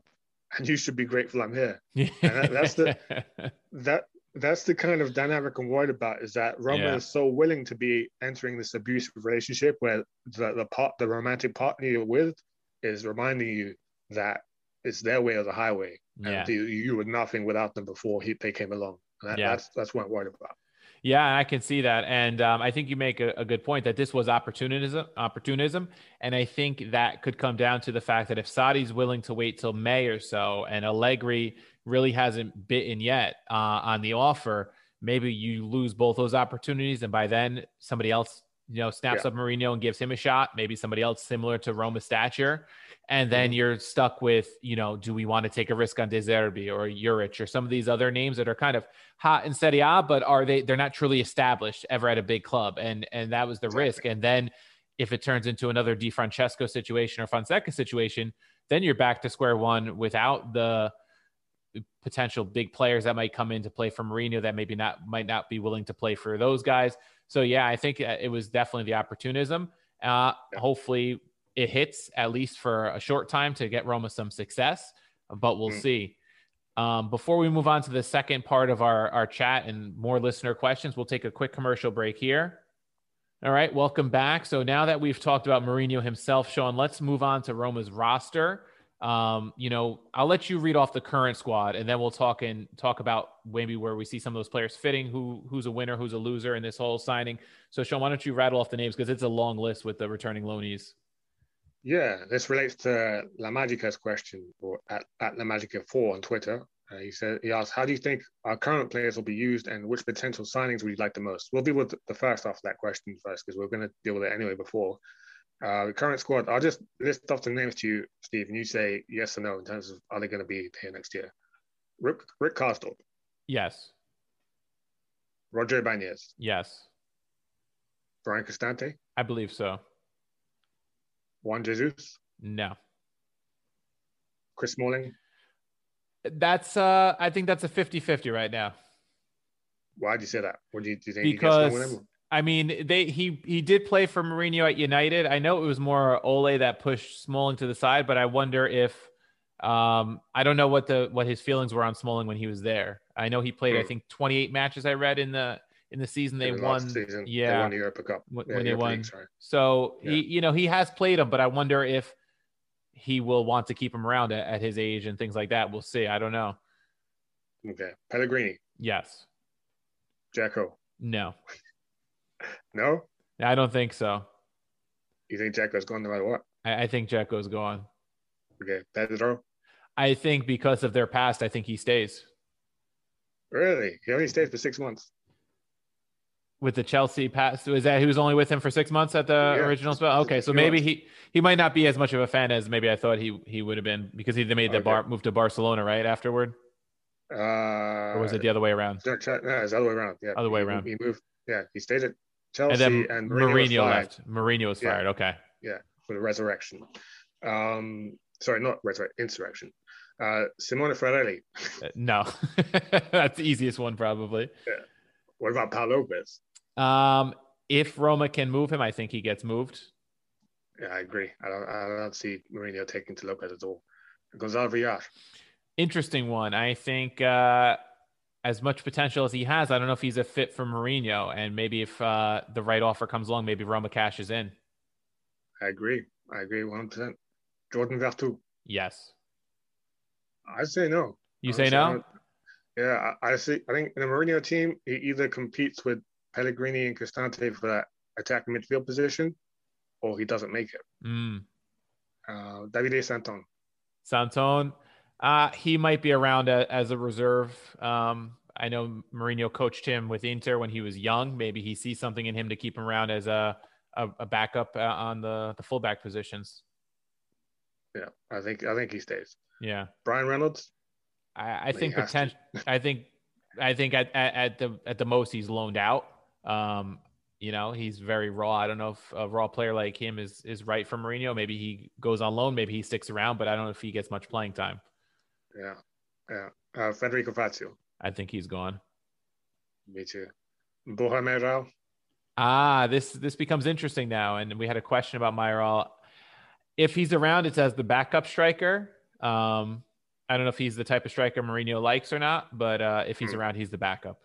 and you should be grateful I'm here. that- that's the- That that's the kind of dynamic I'm worried about. Is that Roma Yeah. is so willing to be entering this abusive relationship where the the part the romantic partner you're with is reminding you that it's their way or the highway, yeah. and you, you were nothing without them before he, they came along. And that, Yeah. That's that's what I'm worried about. Yeah, I can see that, and um, I think you make a, a good point that this was opportunism. Opportunism, and I think that could come down to the fact that if Sarri's willing to wait till May or so, and Allegri really hasn't bitten yet uh, on the offer, maybe you lose both those opportunities, and by then somebody else, you know, snaps Yeah. up Mourinho and gives him a shot. Maybe somebody else similar to Roma stature, and then you're stuck with, you know, do we want to take a risk on De Zerbi or Juric or some of these other names that are kind of hot in Serie A, but are they? They're not truly established ever at a big club, and and that was the Exactly. risk. And then if it turns into another Di Francesco situation or Fonseca situation, then you're back to square one without the potential big players that might come in to play for Mourinho that maybe not might not be willing to play for those guys. So yeah, I think uh, it was definitely the opportunism. Uh, Yeah. Hopefully it hits at least for a short time to get Roma some success, but we'll Mm. see. Um, before we move on to the second part of our, our chat and more listener questions, we'll take a quick commercial break here. All right, welcome back. So now that we've talked about Mourinho himself, Sean, let's move on to Roma's roster. Um, you know, I'll let you read off the current squad, and then we'll talk and talk about maybe where we see some of those players fitting, who who's a winner, who's a loser in this whole signing. So, Sean, why don't you rattle off the names because it's a long list with the returning loanees. Yeah, this relates to La Magica's question, or at, at La Magica 4 on Twitter. Uh, he said he asked, "How do you think our current players will be used, and which potential signings would you like the most?" We'll deal with the first half of that question first, because we're going to deal with it anyway. Before uh, the current squad, I'll just list off the names to you, Steve, and you say yes or no in terms of are they going to be here next year. Rick, Rick Karsdorp, Yes, Roger Ibanez, yes, Bryan Cristante, I believe so. Juan Jesus, No, Chris Smalling. that's uh, I think that's a 50-50 right now. Why do you say that? What do you, do you think? he gets along with because? I mean they he he did play for Mourinho at United. I know it was more Ole that pushed Smalling to the side, but I wonder if um I don't know what the what his feelings were on Smalling when he was there. I know he played I Hmm. think 28 matches I read in the in the season they won. season, they yeah. won the Europa Cup. When- Yeah, when they Europa won. League. So Yeah. he you know he has played him, but I wonder if he will want to keep him around at, at his age and things like that. We'll see. I don't know. Okay, Pellegrini, Yes. Dzeko. No. No, I don't think so. you think Dzeko's gone no matter what? I, I think Dzeko's gone. Okay, Pedro. I think because of their past, I think he stays. Really? He only stayed for six months. With the Chelsea pass. Was that he was only with him for six months at the Yeah, original spell? Okay, so maybe he he might not be as much of a fan as maybe I thought he he would have been because he made the Okay. bar move to Barcelona right afterward, Uh, or was it the other way around? No, no, it's the other way around. Yeah, Other way He- around. He moved. Yeah, he stayed at Chelsea, And then and, Mourinho, fired left. Mourinho was Yeah. fired. Okay, Yeah. for the resurrection. Um, sorry, not resurrection, insurrection. Uh, Simone Farelli. Uh, no, that's the easiest one probably. Yeah. What about Pau Lopez? Um, if Roma can move him, I think he gets moved. Yeah, I agree. I don't, I don't see Mourinho taking to Lopez at all. Gonzalo Villar. Interesting one. I think uh, as much potential as he has, I don't know if he's a fit for Mourinho, and maybe if uh, the right offer comes along, maybe Roma cashes in. I agree. I agree 100%. Jordan Veretout. Yes. I say no. You say Honestly, I no? Yeah, I, I see. I think in a Mourinho team, he either competes with Pellegrini and Cristante for that attacking midfield position, or he doesn't make it. Mm. Uh, Davide Santon. Santone, uh, he might be around a, as a reserve. Um, I know Mourinho coached him with Inter when he was young. Maybe he sees something in him to keep him around as a a, a backup uh, on the the fullback positions. Yeah, I think I think he stays. Yeah, Bryan Reynolds. I, I think potential. I think I think at, at at the at the most he's loaned out. Um, you know, he's very raw. I don't know if a raw player like him is is right for Mourinho. Maybe he goes on loan. Maybe he sticks around, but I don't know if he gets much playing time. Yeah, yeah. Uh, Federico Fazio. I think he's gone. Me too. Mayoral. Ah, this this becomes interesting now. And we had a question about Mayoral. If he's around, it's as the backup striker. Um, I don't know if he's the type of striker Mourinho likes or not, but uh, if he's Hmm. around, he's the backup.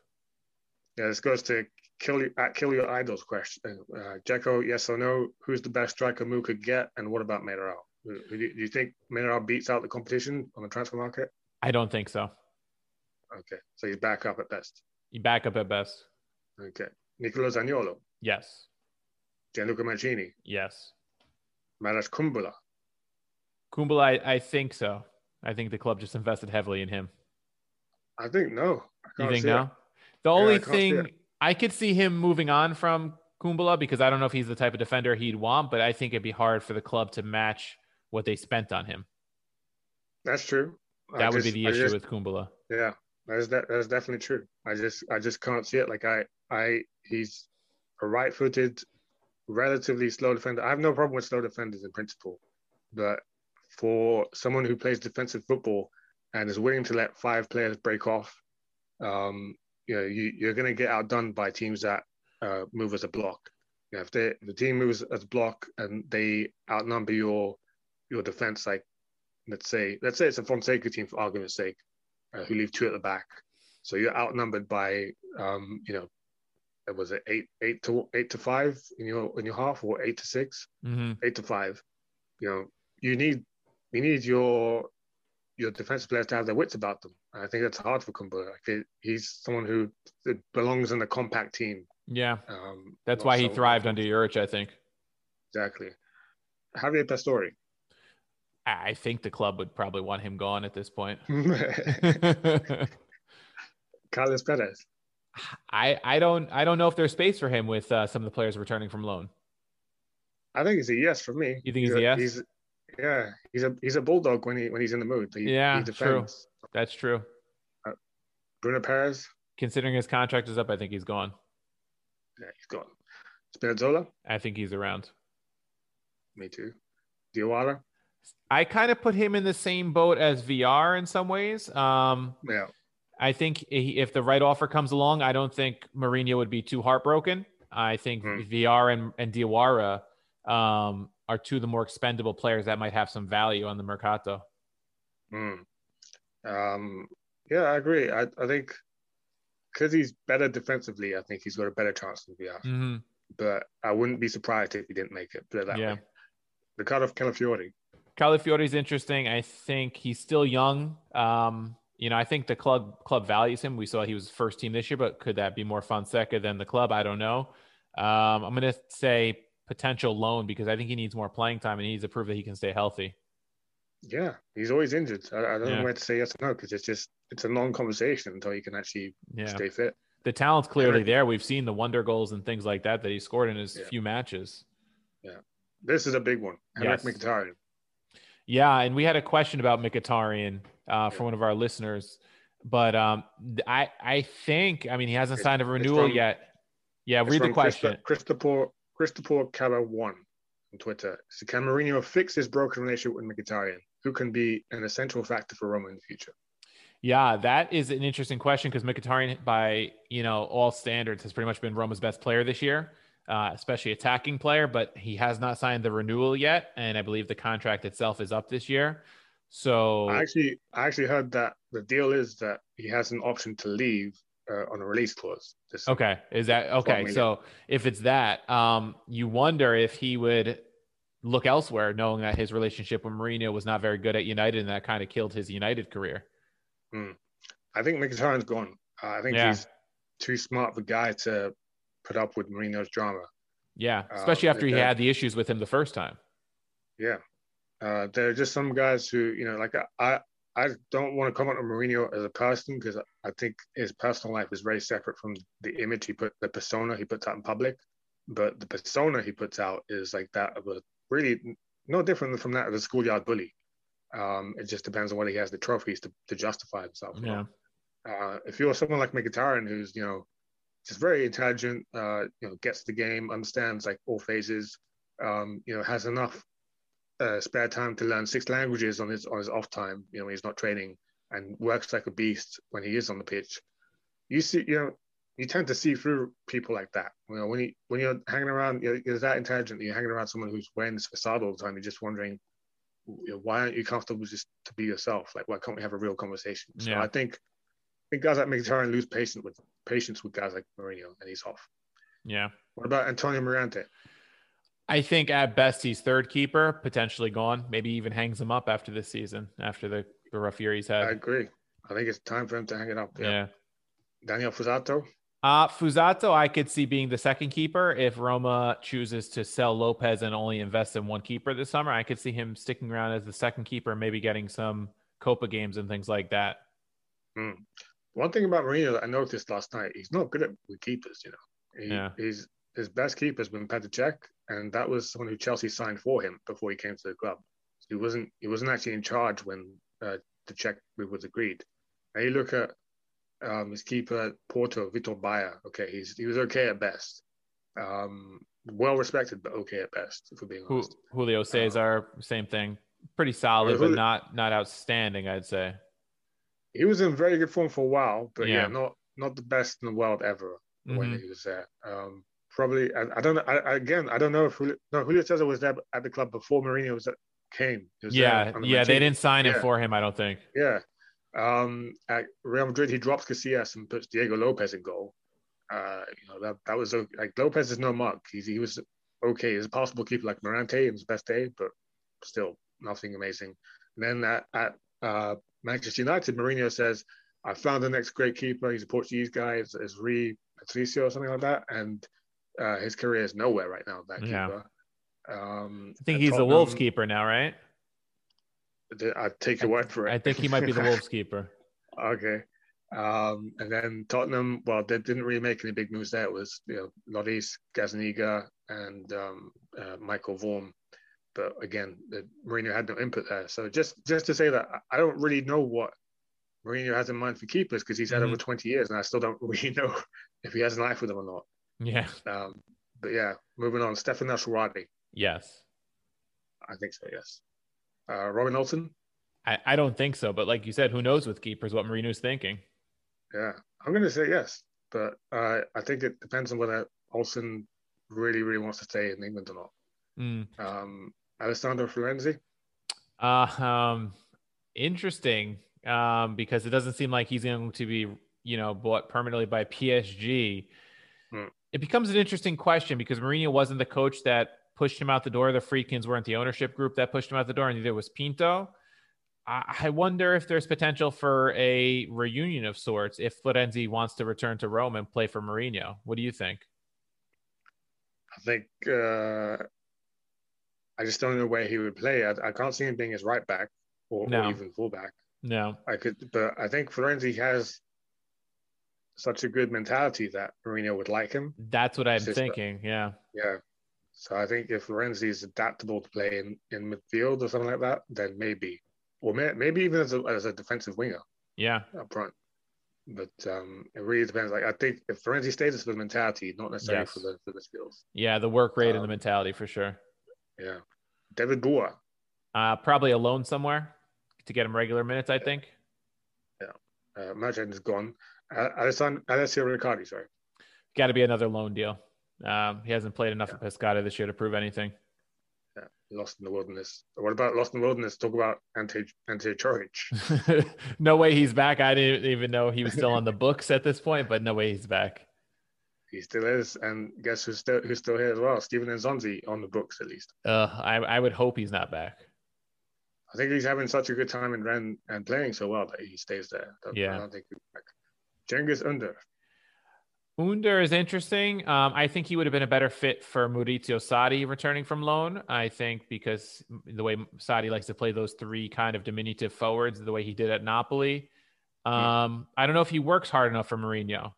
Yeah, this goes to kill you at uh, kill your idols question. Uh, uh, Dzeko, yes or no? Who's the best striker Mu could get, and what about Mayoral? Uh, do do you think Mayoral beats out the competition on the transfer market? I don't think so. Okay, so he's back up at best. You back up at best. Okay, Nicolo Zaniolo, Yes. Gianluca Mancini, Yes. Marash Kumbulla. Kumbulla, I, I think so. I think the club just invested heavily in him. I think no. I You think no? it. The only I thing. I could see him moving on from Kumbulla because I don't know if he's the type of defender he'd want, but I think it'd be hard for the club to match what they spent on him. That's true. I That would just- be the I issue just- with Kumbulla. Yeah, that's that. That's definitely true. I just, I just can't see it. Like I, I, he's a right-footed, relatively slow defender. I have no problem with slow defenders in principle, but for someone who plays defensive football and is willing to let five players break off, um, you know, you, you're going to get outdone by teams that uh, move as a block. You know, if, they, if the team moves as a block and they outnumber your your defense, like let's say, let's say it's a Fonseca team for argument's sake uh, who leave two at the back. So you're outnumbered by, um, you know, it was it eight, eight to eight to five in your in your half, or eight to six, hmm eight to five. You know, you need you need your your defensive players to have their wits about them. And I think that's hard for Kumbulla. Like he's someone who belongs in a compact team. Yeah. Um, That's why he thrived under Juric, I think. Exactly. Javier Pastore. I think the club would probably want him gone at this point. Carlos Perez. I I don't I don't know if there's space for him with uh, some of the players returning from loan. I think it's a yes for me. You think it's a yes? He's, yeah, he's a he's a bulldog when he when he's in the mood. He, Yeah, he true. That's true. Bruno Peres, Considering his contract is up, I think he's gone. yeah, he's gone. Spinazzola, I think he's around. me too. Diawara, I kind of put him in the same boat as Villar in some ways. Um, yeah, I think if the right offer comes along, I don't think Mourinho would be too heartbroken. I think Hmm. Villar and, and Diawara um, are two of the more expendable players that might have some value on the Mercato. mm. um, yeah, I agree. I I think because he's better defensively, I think he's got a better chance than Villar. hmm But I wouldn't be surprised if he didn't make it. Put it that Yeah. way. Riccardo Calafiori, Calafiori's interesting. I think he's still young. Um, you know, I think the club club values him. We saw he was first team this year, but could that be more Fonseca than the club? I don't know. Um, I'm going to say potential loan because I think he needs more playing time and he needs to prove that he can stay healthy. yeah, he's always injured. I, I don't Yeah. know where to say yes or no because it's just it's a long conversation until he can actually Yeah. stay fit. The talent's clearly there. We've seen the wonder goals and things like that that he scored in his Yeah. few matches. Yeah, this is a big one. Henrik Yes. Mkhitaryan. Yeah, and we had a question about Mkhitaryan uh, from one of our listeners, but um, I I think I mean he hasn't signed a renewal from- yet. Yeah, read the question. Christopher Christopher Cava one on Twitter. So can Mourinho fix his broken relationship with Mkhitaryan? Who can be an essential factor for Roma in the future? Yeah, that is an interesting question because Mkhitaryan, by you know all standards, has pretty much been Roma's best player this year, uh, especially attacking player. But he has not signed the renewal yet, and I believe the contract itself is up this year. So I actually I actually heard that the deal is that he has an option to leave uh, on a release clause. This okay, is that okay? So if it's that, um, you wonder if he would look elsewhere, knowing that his relationship with Mourinho was not very good at United, and that kind of killed his United career. I think Mkhitaryan's gone. Uh, I think Yeah. he's too smart of a guy to put up with Mourinho's drama. Yeah, Uh, especially after he that- had the issues with him the first time. Yeah. Uh, there are just some guys who, you know, like I, I don't want to comment on Mourinho as a person because I think his personal life is very separate from the image he put, the persona he puts out in public. But the persona he puts out is like that of a really no different from that of a schoolyard bully. Um, it just depends on whether he has the trophies to, to justify himself. Yeah. Uh, if you're someone like Mkhitaryan, who's you know just very intelligent, uh, you know, gets the game, understands like all phases, um, you know, has enough uh, spare time to learn six languages on his on his off time, you know, when he's not training, and works like a beast when he is on the pitch. You see, you know, you tend to see through people like that. You know, when you when you're hanging around, you're, you're that intelligent. You're hanging around someone who's wearing this facade all the time. You're just wondering, you know, why aren't you comfortable just to be yourself? Like, why can't we have a real conversation? So Yeah. I think, I think guys like Mkhitaryan lose patience with patience with guys like Mourinho, and he's off. Yeah. What about Antonio Mirante? I think at best he's third keeper, potentially gone. Maybe even hangs him up after this season, after the, the rough year he's had. I agree. I think it's time for him to hang it up. yeah. Yeah. Daniel Fuzato. Uh, Fuzato, I could see being the second keeper if Roma chooses to sell Lopez and only invest in one keeper this summer. I could see him sticking around as the second keeper, maybe getting some Coppa games and things like that. Hmm. One thing about Mourinho that I noticed last night, he's not good at with keepers. You know, he, Yeah. he's his best keeper has been Petr Cech, and that was someone who Chelsea signed for him before he came to the club. He wasn't he wasn't actually in charge when uh, the Cech move was agreed. Now you look at um, his keeper at Porto, Vitor Baia. Okay, he's he was okay at best. Um, well respected, but okay at best, if we're being honest. Julio Cesar, same thing. Pretty solid, Yeah, but Julio- not not outstanding, I'd say. He was in very good form for a while, but yeah, Yeah. not not the best in the world ever when Mhm. he was there. Um, probably, I, I don't know. I, again, I don't know if Julio, no Julio Cesar was there at the club before Mourinho was at, came. Was Yeah, yeah, they didn't sign him for him, I don't think. Yeah. Um, at Real Madrid, he drops Casillas and puts Diego Lopez in goal. Uh, you know that that was like Lopez is no mug. He's he was okay. He's a possible keeper like Mirante in his best day, but still nothing amazing. And then at, at uh, Manchester United, Mourinho says, "I found the next great keeper. He's a Portuguese guy. It's, it's Rui Patricio or something like that." And uh, his career is nowhere right now. That Yeah. keeper. Um, I think he's the Wolves keeper now, right? I take your word for it. I think he might be the Wolves keeper. Okay. Um, and then Tottenham, well, they didn't really make any big moves there. It was, you know, Lloris, Gazzaniga, and um, uh, Michael Vorm. But again, the, Mourinho had no input there. So just just to say that I- don't really know what Mourinho has in mind for keepers because he's had Mhm. over 20 years and I still don't really know if he has an eye for them or not. Yeah. Um, but yeah, moving on. Stephan El Shaarawy. Yes. I think so, yes. Uh, Robin Olsen. I, I don't think so, but like you said, who knows with keepers what Mourinho's thinking? Yeah, I'm going to say yes, but uh, I think it depends on whether Olsen really, really wants to stay in England or not. Mm. Um, Alessandro Florenzi, Uh, um, interesting. Um, because it doesn't seem like he's going to be, you know, bought permanently by PSG. It becomes an interesting question because Mourinho wasn't the coach that pushed him out the door. The Friedkins weren't the ownership group that pushed him out the door, and neither was Pinto. I I wonder if there's potential for a reunion of sorts if Florenzi wants to return to Rome and play for Mourinho. What do you think? I think uh, I just don't know where he would play. I, I can't see him being his right back or, No. or even fullback. No. I could, but I think Florenzi has such a good mentality that Mourinho would like him. That's what I'm thinking. Yeah. Yeah. So I think if Florenzi is adaptable to play in, in midfield or something like that, then maybe, or may, maybe even as a, as a defensive winger. Yeah. up front. But um, it really depends. Like I think if Florenzi stays, it's for the mentality, not necessarily Yes. for the for the skills. Yeah. The work rate and the Um, mentality for sure. Yeah. David Boer. Uh, probably alone somewhere to get him regular minutes, I think. Yeah. Uh, is gone. Alessandro Alessio Riccardi, sorry. Got to be another loan deal. Um, he hasn't played enough at Pescara this year to prove anything. Yeah. Lost in the wilderness. What about Lost in the Wilderness? Talk about Ante Ante Coric. no way he's back. I didn't even know he was still on the books at this point, but no way he's back. He still is, and guess who's still who's still here as well? Steven Nzonzi on the books at least. Uh, I, I would hope he's not back. I think he's having such a good time in Rennes and playing so well that he stays there. Yeah. I don't think he's back. Cengiz Under. Under is interesting. Um, I think he would have been a better fit for Maurizio Sarri returning from loan. I think because the way Sadi likes to play those three kind of diminutive forwards, the way he did at Napoli. Um, I don't know if he works hard enough for Mourinho.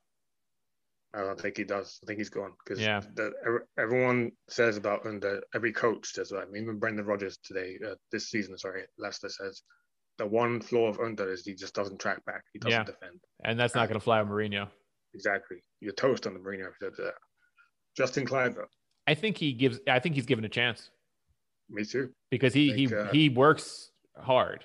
I don't think he does. I think he's gone because Yeah. everyone says about Under. Every coach says that. I mean, even Brendan Rodgers today, uh, this season, sorry, Leicester says the one flaw of Under is he just doesn't track back. He doesn't Yeah. defend. And that's not going to fly with Mourinho. Exactly. You're toast on the Mourinho if you do. Justin Kluivert. I think he gives. I think he's given a chance Me too. because he Think, he uh, he works hard.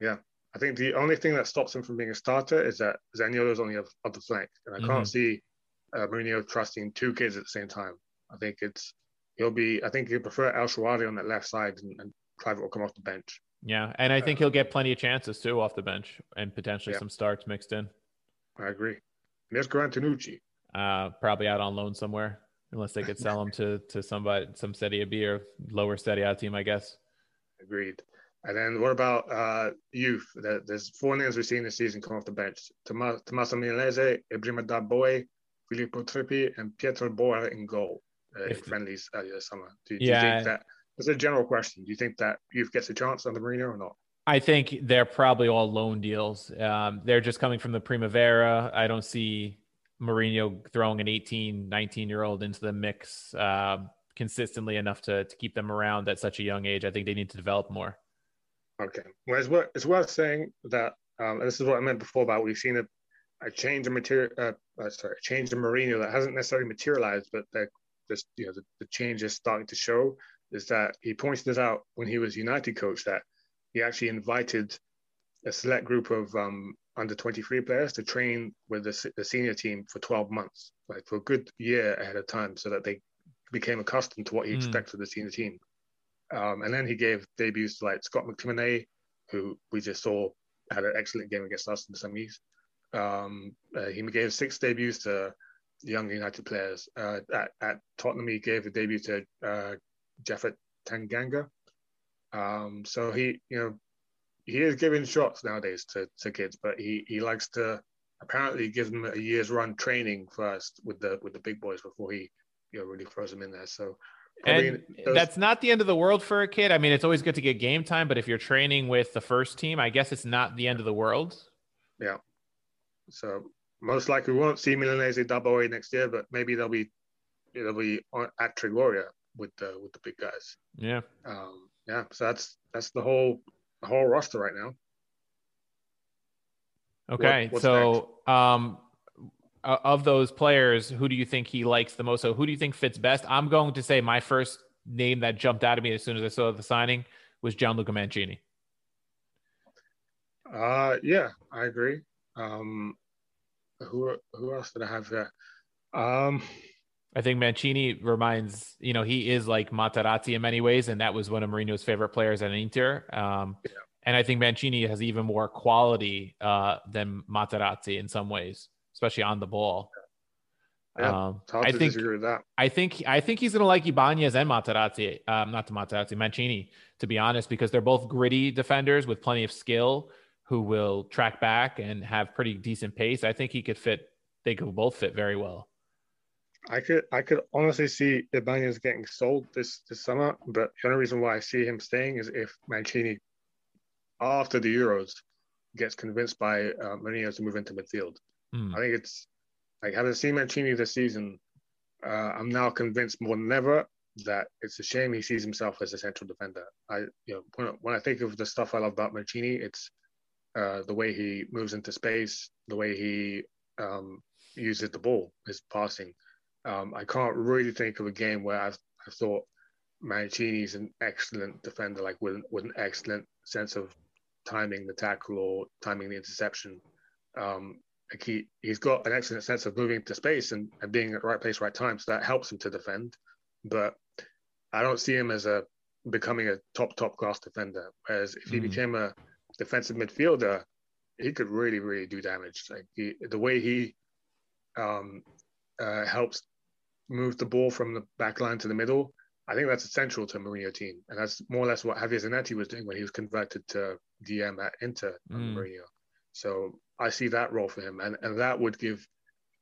Yeah, I think the only thing that stops him from being a starter is that Zaniolo's on the other, other flank, and I Mhm. can't see uh, Mourinho trusting two kids at the same time. I think it's he'll be. I think he'll prefer El Shaarawy on that left side and, and Kluivert will come off the bench. Yeah, and I think he'll get plenty of chances too off the bench and potentially Yeah. some starts mixed in. I agree. Mirko Antonucci. Uh, probably out on loan somewhere, unless they could sell him to to somebody, some Serie B or lower Serie A team, I guess. Agreed. And then what about uh, youth? There's four names we've seen this season come off the bench: Tomas- Tommaso Milanese, Ebrima Darboe, Filippo Tripi, and Pietro Boer in goal uh, in If- friendlies earlier this summer. Do, do Yeah. you think that? It's a general question. Do you think that youth gets a chance under Mourinho or not? I think they're probably all loan deals. Um, they're just coming from the Primavera. I don't see Mourinho throwing an 18, 19 year old into the mix um, consistently enough to, to keep them around at such a young age. I think they need to develop more. Okay. Well, it's worth, it's worth saying that, um, and this is what I meant before about we've seen a, a change in material, uh, uh, sorry, a change in Mourinho that hasn't necessarily materialized, but that this, you know, the, the change is starting to show. Is that he pointed this out when he was United coach that he actually invited a select group of um, under 23 players to train with the, the senior team for 12 months, like for a good year ahead of time, so that they became accustomed to what he Mm. expected of the senior team. Um, and then he gave debuts to like Scott McTominay, who we just saw had an excellent game against us in the semis. Um, uh, he gave six debuts to young United players. Uh, at, at Tottenham, he gave a debut to uh, Japhet Tanganga. Um, so he, you know, he is giving shots nowadays to, to kids, but he, he likes to apparently give them a year's run training first with the with the big boys before he, you know, really throws them in there. So And those- that's not the end of the world for a kid. I mean, it's always good to get game time, but if you're training with the first team, I guess it's not the end of the world. Yeah. So most likely we won't see Milanese double A next year, but maybe they'll be they'll be on, at Trigoria with the with the big guys. Yeah. Um, yeah. So that's that's the whole the whole roster right now. Okay. what's so, um, of those players, who do you think he likes the most? So, who do you think fits best? I'm going to say my first name that jumped out at me as soon as I saw the signing was Gianluca Mancini. Uh, yeah, I agree. Um, who who else did I have there? Um, I think Mancini reminds, you know, he is like Materazzi in many ways, and that was one of Mourinho's favorite players at Inter. Um, Yeah. And I think Mancini has even more quality uh, than Materazzi in some ways, especially on the ball. Yeah, um, I to think with that. I think I think he's gonna like Ibanez and Materazzi, um, not to Materazzi, Mancini, to be honest, because they're both gritty defenders with plenty of skill who will track back and have pretty decent pace. I think he could fit. They could both fit very well. I could I could honestly see Ibanez getting sold this this summer, but the only reason why I see him staying is if Mancini, after the Euros, gets convinced by uh, Mourinho to move into midfield. Hmm. I think it's like having seen Mancini this season, uh, I'm now convinced more than ever that it's a shame he sees himself as a central defender. I you know when, when I think of the stuff I love about Mancini, it's uh, the way he moves into space, the way he um, uses the ball, his passing. Um, I can't really think of a game where I've, I thought Mancini's an excellent defender, like with, with an excellent sense of timing the tackle or timing the interception. Um, like he, he's got an excellent sense of moving to space and, and being at the right place, right time. So that helps him to defend. But I don't see him as a becoming a top, top class defender. Whereas if he Mhm. became a defensive midfielder, he could really, really do damage. Like he, the way he um, uh, helps move the ball from the back line to the middle, I think that's essential to a Mourinho team. And that's more or less what Javier Zanetti was doing when he was converted to DM at Inter Mm. Mourinho. So I see that role for him. And, and that would give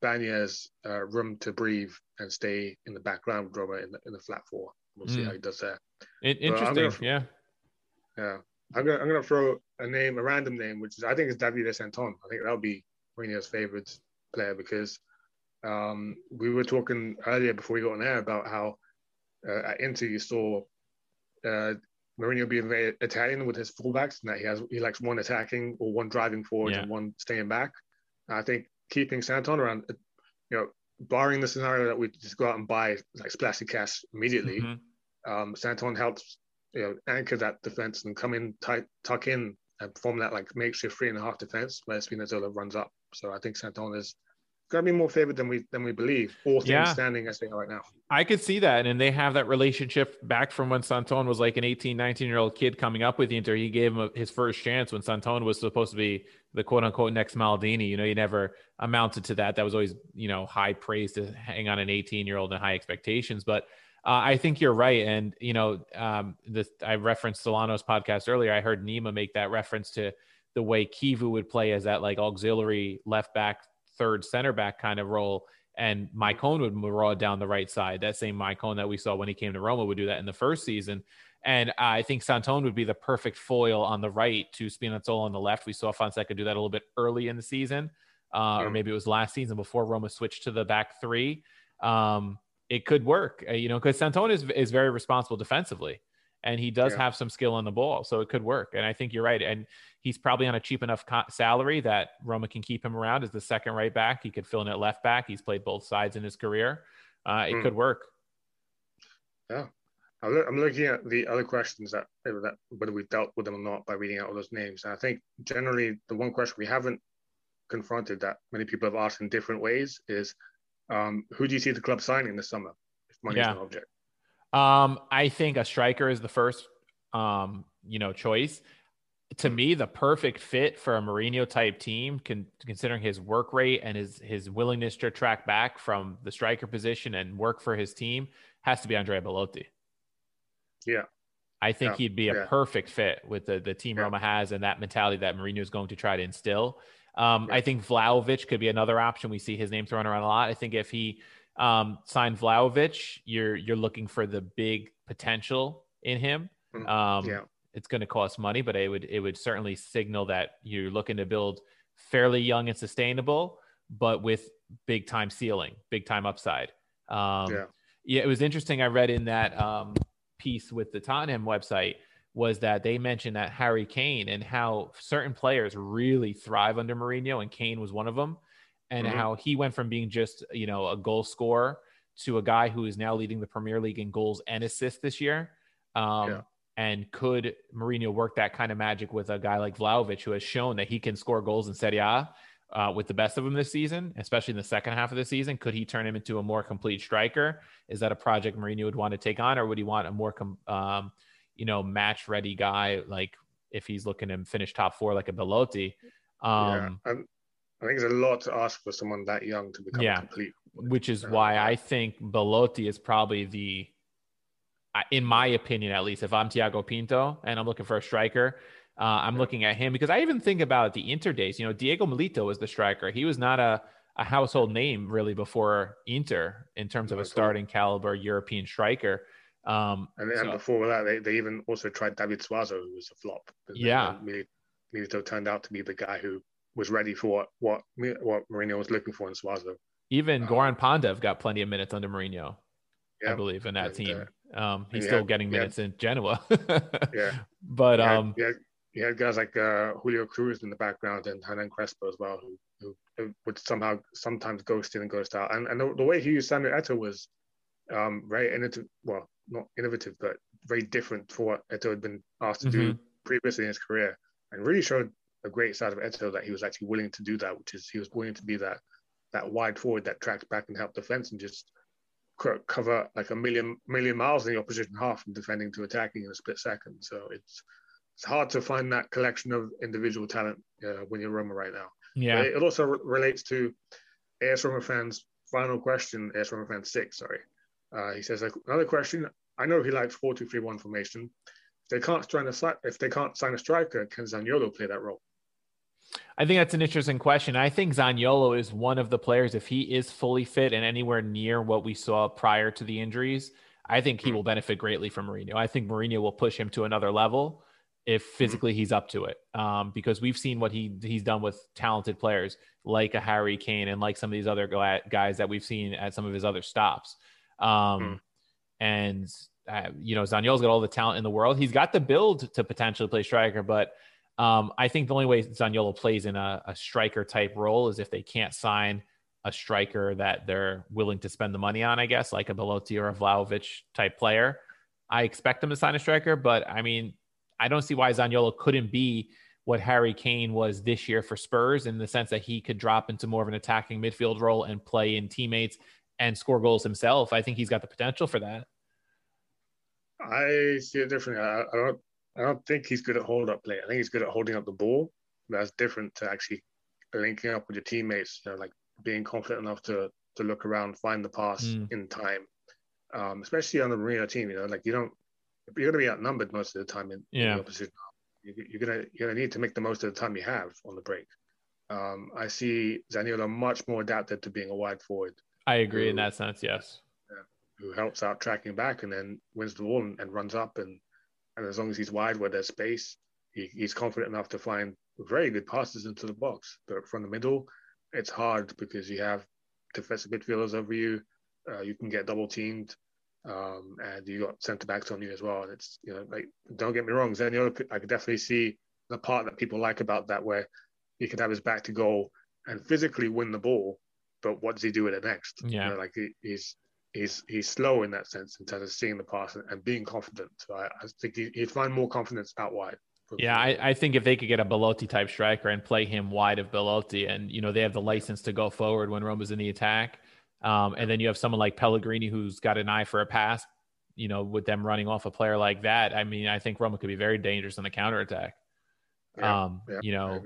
Ibanez uh, room to breathe and stay in the background with Roma in the, in the flat four. We'll see Mm. how he does there. In- interesting. gonna- yeah. Yeah. I'm gonna I'm gonna throw a name, a random name, which is I think is Davide Santon. I think that'll be Mourinho's favorite player because um, we were talking earlier before we got on air about how uh, at Inter you saw uh, Mourinho being very Italian with his fullbacks, and that he has he likes one attacking or one driving forward Yeah. and one staying back. And I think keeping Santon around, uh, you know, barring the scenario that we just go out and buy like splashy cash immediately, Mhm. um, Santon helps you know anchor that defense and come in tight, tuck in and form that like makeshift three and a half defense where Spinazzola runs up. So I think Santon is going to be more favored than we than we believe. All things Yeah. standing as they are right now. I could see that. And they have that relationship back from when Santon was like an 18, 19 year old kid coming up with the Inter. He gave him a, his first chance when Santon was supposed to be the quote unquote next Maldini. You know, he never amounted to that. That was always, you know, high praise to hang on an 18 year old and high expectations. But uh, I think you're right. And, you know, um, this, I referenced Solano's podcast earlier. I heard Nima make that reference to the way Chivu would play as that like auxiliary left back, third center back kind of role and Maicon would maraud down the right side. That same Mycone that we saw when he came to Roma would do that in the first season. And I think Santone would be the perfect foil on the right to Spinazzola on the left. We saw Fonseca do that a little bit early in the season, uh, or Mm. maybe it was last season before Roma switched to the back three. Um, it could work, uh, you know, because Santone is, is very responsible defensively and he does Yeah. have some skill on the ball. So it could work. And I think you're right. And he's probably on a cheap enough co- salary that Roma can keep him around as the second right back. He could fill in at left back. He's played both sides in his career. Uh, it Hmm. could work. Yeah. I'm, I'm looking at the other questions that, that whether we've dealt with them or not by reading out all those names. And I think generally the one question we haven't confronted that many people have asked in different ways is um, who do you see the club signing this summer if money is Yeah. an object? Um, I think a striker is the first, um, you know, choice. To me, the perfect fit for a Mourinho type team, con- considering his work rate and his his willingness to track back from the striker position and work for his team, has to be Andrea Belotti. Yeah. I think Yeah, he'd be a yeah. perfect fit with the, the team Yeah. Roma has and that mentality that Mourinho is going to try to instill. Um. I think Vlahovic could be another option. We see his name thrown around a lot. I think if he um, signed Vlahovic, you're you're looking for the big potential in him. Mm, Um, yeah. It's going to cost money, but it would it would certainly signal that you're looking to build fairly young and sustainable, but with big time ceiling, big time upside. Um, Yeah. yeah, it was interesting. I read in that um, piece with the Tottenham website was that they mentioned that Harry Kane and how certain players really thrive under Mourinho, and Kane was one of them, and Mhm. how he went from being just you know a goal scorer to a guy who is now leading the Premier League in goals and assists this year. Um, Yeah. And could Mourinho work that kind of magic with a guy like Vlahovic, who has shown that he can score goals in Serie A uh, with the best of them this season, especially in the second half of the season? Could he turn him into a more complete striker? Is that a project Mourinho would want to take on, or would he want a more, com- um, you know, match ready guy like if he's looking to finish top four like a Belotti? Um, yeah. I think it's a lot to ask for someone that young to become Yeah. complete. which is Uh, why I think Belotti is probably the, in my opinion at least, if I'm Tiago Pinto and I'm looking for a striker, uh, I'm looking at him because I even think about the Inter days. You know, Diego Milito was the striker. He was not a, a household name really before Inter in terms of a starting caliber European striker. Um, And, and so- before that, they, they even also tried David Suazo, who was a flop. Yeah. Milito turned out to be the guy who was ready for what what, what Mourinho was looking for in Suazo. even Uh, Goran Pandev got plenty of minutes under Mourinho, I believe, in that And, team. uh, um, he's he still had- getting he had- minutes in Genoa. Yeah. But You had- um, you had, you had guys like uh, Julio Cruz in the background and Hernan Crespo as well, who, who, who would somehow sometimes ghost in and ghost out. And, and the, the way he used Samuel Eto'o was um, very innovative. Well, not innovative, but very different for what Eto'o had been asked to do previously in his career, and really showed a great side of Eto'o that he was actually willing to do that, which is he was willing to be that that wide forward that tracks back and help defense and just cover like a million million miles in the opposition half from defending to attacking in a split second. So it's it's hard to find that collection of individual talent uh, when you're Roma right now. yeah, But it also re- relates to AS Roma fans' final question, AS Roma fan six, sorry. Uh, he says, like, another question. I know he likes 4 2 3 1 formation. If they can't sign a, if they can't sign a striker, can Zaniolo play that role? I think that's an interesting question. I think Zaniolo is one of the players, if he is fully fit and anywhere near what we saw prior to the injuries, I think he Mm. will benefit greatly from Mourinho. I think Mourinho will push him to another level if physically he's up to it. Um, because we've seen what he he's done with talented players like a Harry Kane and like some of these other guys that we've seen at some of his other stops. Um, And uh, you know, Zaniolo's got all the talent in the world. He's got the build to potentially play striker, but um, I think the only way Zaniolo plays in a, a striker type role is if they can't sign a striker that they're willing to spend the money on, I guess, like a Belotti or a Vlahovic type player. I expect them to sign a striker, but I mean, I don't see why Zaniolo couldn't be what Harry Kane was this year for Spurs in the sense that he could drop into more of an attacking midfield role and play in teammates and score goals himself. I think he's got the potential for that. I see it differently. I, I don't. I don't think he's good at hold up play. I think he's good at holding up the ball. That's different to actually linking up with your teammates. You know, like being confident enough to to look around, find the pass mm. in time. Um, especially on the Mourinho team, you know, like you don't. You're going to be outnumbered most of the time in, yeah. in the opposition. You're gonna you're gonna need to make the most of the time you have on the break. Um, I see Zaniolo much more adapted to being a wide forward. I agree who, in that sense. Yes. who helps out tracking back and then wins the ball and, and, runs up and and as long as he's wide where there's space, he, he's confident enough to find very good passes into the box. But from the middle, it's hard because you have defensive midfielders over you. Uh, you can get double teamed, um, and you got centre backs on you as well. And it's you know like don't get me wrong, Zaniolo, I could definitely see the part that people like about that where he can have his back to goal and physically win the ball, but what does he do with it next? Yeah, you know, like he, he's he's he's slow in that sense in terms of seeing the pass and, and being confident. So I, I think he, would find more confidence out wide. Yeah, I, I, think if they could get a Belotti type striker and play him wide of Belotti, and you know they have the license to go forward when Roma's in the attack, um, and then you have someone like Pellegrini who's got an eye for a pass, you know, with them running off a player like that, I mean, I think Roma could be very dangerous on the counter attack. Yeah, um, yeah, you know,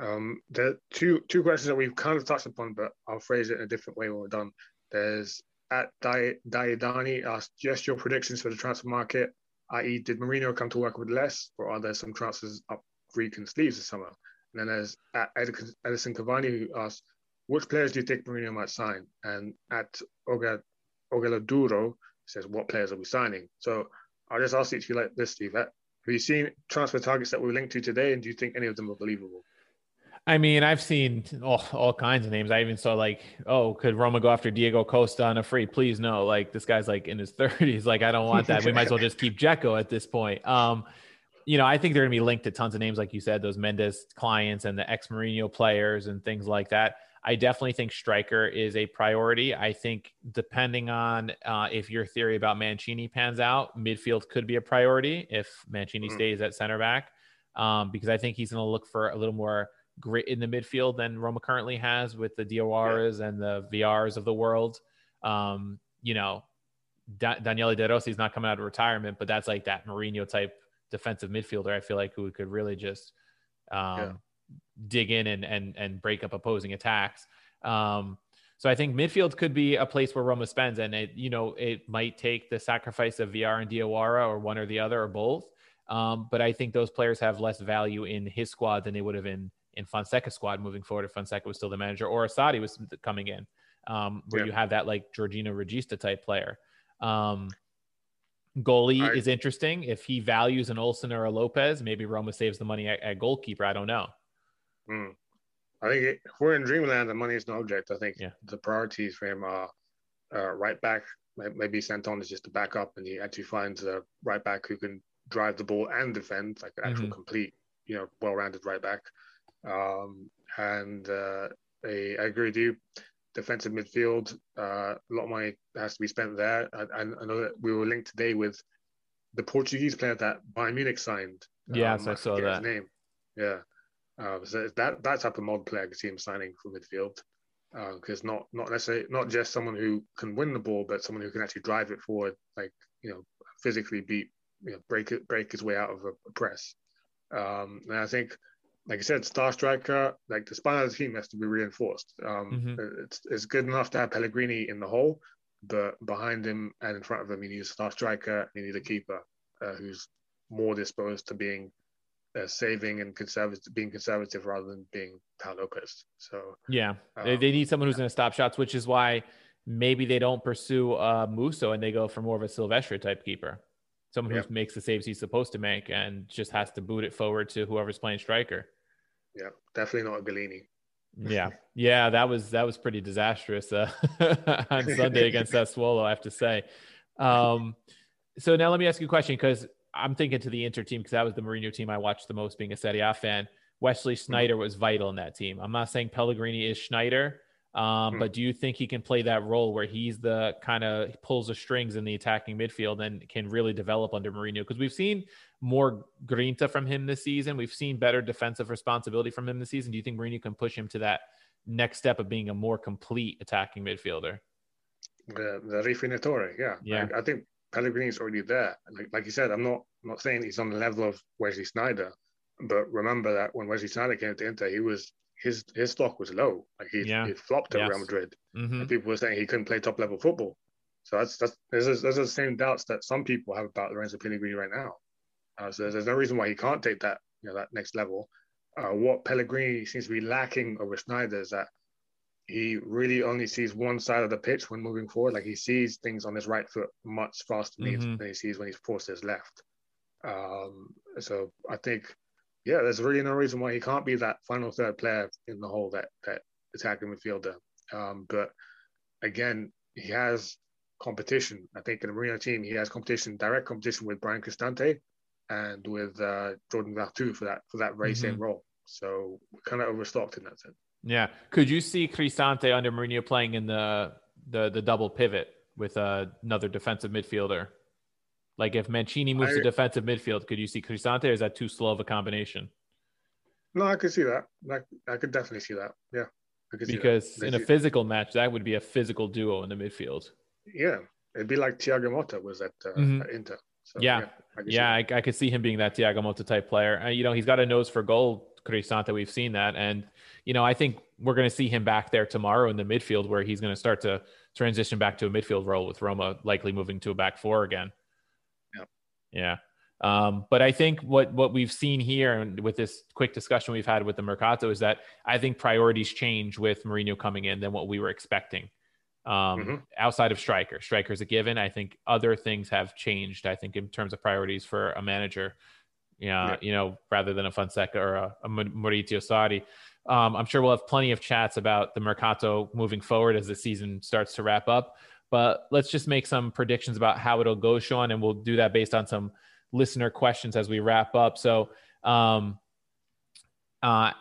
um, there are two two questions that we've kind of touched upon, but I'll phrase it in a different way when we're done. There's at Diadani asked just your predictions for the transfer market, i.e., did Mourinho come to work with less, or are there some transfers up Greek sleeves this summer? And then there's at Edison Cavani who asked, which players do you think Mourinho might sign? And at Oga Duro says, what players are we signing? So I'll just ask each of you like this, Steve. Have you seen transfer targets that we linked to today, and do you think any of them are believable? I mean, I've seen all, all kinds of names. I even saw like, oh, could Roma go after Diego Costa on a free? Please no. Like this guy's like in his 30s. Like I don't want that. we might as well just keep Dzeko at this point. Um, you know, I think they're gonna be linked to tons of names, like you said, those Mendes clients and the ex Mourinho players and things like that. I definitely think striker is a priority. I think depending on uh, if your theory about Mancini pans out, midfield could be a priority if Mancini mm-hmm. stays at center back, um, because I think he's going to look for a little more grit in the midfield than Roma currently has with the Diawaras yeah. and the Villars of the world. Um, you know, da- Daniele De Rossi is not coming out of retirement, but that's like that Mourinho type defensive midfielder. I feel like who could really just um, yeah. dig in and and and break up opposing attacks. Um, so I think midfield could be a place where Roma spends, and it you know it might take the sacrifice of Villar and Diawara or one or the other or both. Um, but I think those players have less value in his squad than they would have in in Fonseca's squad moving forward if Fonseca was still the manager or a Sarri was coming in, um, where yeah. you have that like Jorginho Regista type player. Um, goalie is interesting. If he values an Olsen or a Lopez, maybe Roma saves the money at, at goalkeeper. I don't know. Hmm. I think it, if we're in dreamland, the money is no object. I think yeah. the priorities for him are uh, right back. Maybe Santon is just a backup, and he actually finds a right back who can drive the ball and defend, like an actual mm-hmm. complete, you know, well-rounded right back. Um, and uh, I, I, agree with you. Defensive midfield, uh, a lot of money has to be spent there. I, I, know that we were linked today with the Portuguese player that Bayern Munich signed. Yes, um, I saw that. name. Yeah. Uh, so that that type of mod player I could see him signing for midfield because uh, not not necessarily not just someone who can win the ball, but someone who can actually drive it forward, like you know, physically beat, you know, break it, break his way out of a, a press. Um, and I think like I said, star striker, like the spine of the team has to be reinforced. Um, mm-hmm. it's, it's good enough to have Pellegrini in the hole, but behind him and in front of him, you need a star striker, you need a keeper uh, who's more disposed to being uh, saving and conservative, being conservative rather than being Pau Lopez. So yeah, um, they, they need someone who's going to stop shots, which is why maybe they don't pursue uh, Musso and they go for more of a Silvestri type keeper someone who makes the saves he's supposed to make and just has to boot it forward to whoever's playing striker. Yeah, definitely not a Gollini. yeah, yeah, that was that was pretty disastrous uh, on Sunday against Sassuolo, I have to say. Um, so now let me ask you a question because I'm thinking to the Inter team because that was the Mourinho team I watched the most, being a Serie A fan. Wesley Sneijder was vital in that team. I'm not saying Pellegrini is Sneijder, Um, But do you think he can play that role where he's the kind of pulls the strings in the attacking midfield and can really develop under Mourinho? Because we've seen more grinta from him this season. We've seen better defensive responsibility from him this season. Do you think Mourinho can push him to that next step of being a more complete attacking midfielder? The the rifinatore, yeah. Yeah. I, I think Pellegrini's already there. Like like you said, I'm not I'm not saying he's on the level of Wesley Sneijder, but remember that when Wesley Sneijder came to Inter, he was his his stock was low. Like he, Yeah. he flopped at Yes. Real Madrid. Mhm. And people were saying he couldn't play top level football. So that's that's there's there's the same doubts that some people have about Lorenzo Pellegrini right now. Uh, so there's, there's no reason why he can't take that you know that next level. Uh, what Pellegrini seems to be lacking over Sneijder is that he really only sees one side of the pitch when moving forward. Like he sees things on his right foot much faster than, he- Mhm. than he sees when he's forced his left. Um, so I think, yeah, there's really no reason why he can't be that final third player in the whole that that attacking midfielder. Um, but again, he has competition. I think in the Mourinho team, he has competition, direct competition with Bryan Cristante and with uh, Jordan Veretout for that for that very same role. So we're kind of overstocked in that sense. Yeah. Could you see Cristante under Mourinho playing in the the the double pivot with uh, another defensive midfielder? Like if Mancini moves to defensive midfield, could you see Cristante or is that too slow of a combination? No, I could see that. Like I could definitely see that. Yeah, I that. Because in a physical match, that would be a physical duo in the midfield. yeah, it'd be like Thiago Motta was at, uh, Mhm. at Inter. So, Yeah. I could see Yeah. I, I could see him being that Thiago Motta type player. Uh, you know, he's got a nose for goal, Cristante. We've seen that, and you know, I think we're going to see him back there tomorrow in the midfield, where he's going to start to transition back to a midfield role with Roma likely moving to a back four again. Yeah. Um, but I think what what we've seen here and with this quick discussion we've had with the Mercato is that I think priorities change with Mourinho coming in than what we were expecting. Um, Mhm. outside of striker, striker's a given. I think other things have changed. I think in terms of priorities for a manager, yeah, Yeah. you know, rather than a Fonseca or a, a Ma- Maurizio Sarri. Um, I'm sure we'll have plenty of chats about the Mercato moving forward as the season starts to wrap up. But let's just make some predictions about how it'll go, Sean, and we'll do that based on some listener questions as we wrap up. So, um, uh,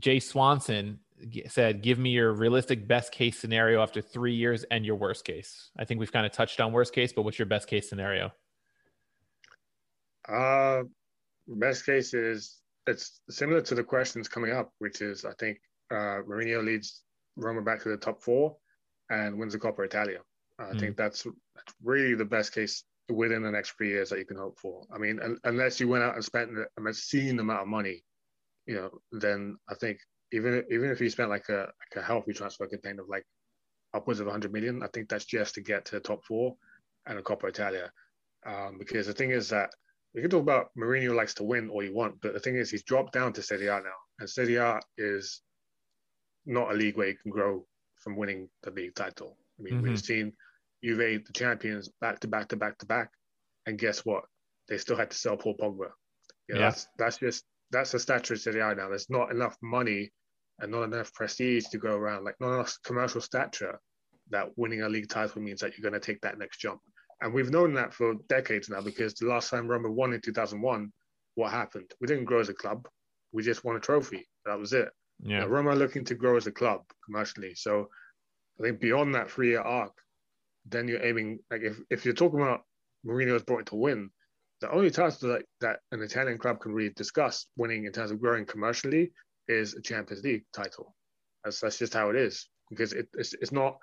Jay Swanson said, "Give me your realistic best case scenario after three years and your worst case." I think we've kind of touched on worst case, but what's your best case scenario? Uh, best case is it's similar to the questions coming up, which is I think uh, Mourinho leads Roma back to the top four and wins the Coppa Italia. I think that's, that's really the best case within the next three years that you can hope for. I mean, un- unless you went out and spent an obscene amount of money, you know, then I think even even if you spent like a like a healthy transfer campaign of like upwards of 100 million, I think that's just to get to the top four and a Coppa Italia. Um, because the thing is that we can talk about Mourinho likes to win all you want, but the thing is he's dropped down to Serie A now, and Serie A is not a league where you can grow from winning the league title. I mean, Mhm. we've seen Juve, the champions, back to back to back to back, and guess what? They still had to sell Paul Pogba. You know, Yeah. That's that's just that's the stature of Serie A now. There's not enough money and not enough prestige to go around, like not enough commercial stature that winning a league title means that you're going to take that next jump. And we've known that for decades now because the last time Roma won in 2001, what happened? We didn't grow as a club. We just won a trophy. That was it. Yeah. Now, Roma looking to grow as a club commercially. So I think beyond that three year arc, then you're aiming, like if, if you're talking about Mourinho's brought it to win, the only title that, that an Italian club can really discuss winning in terms of growing commercially is a Champions League title. That's, that's just how it is. Because it, it's, it's not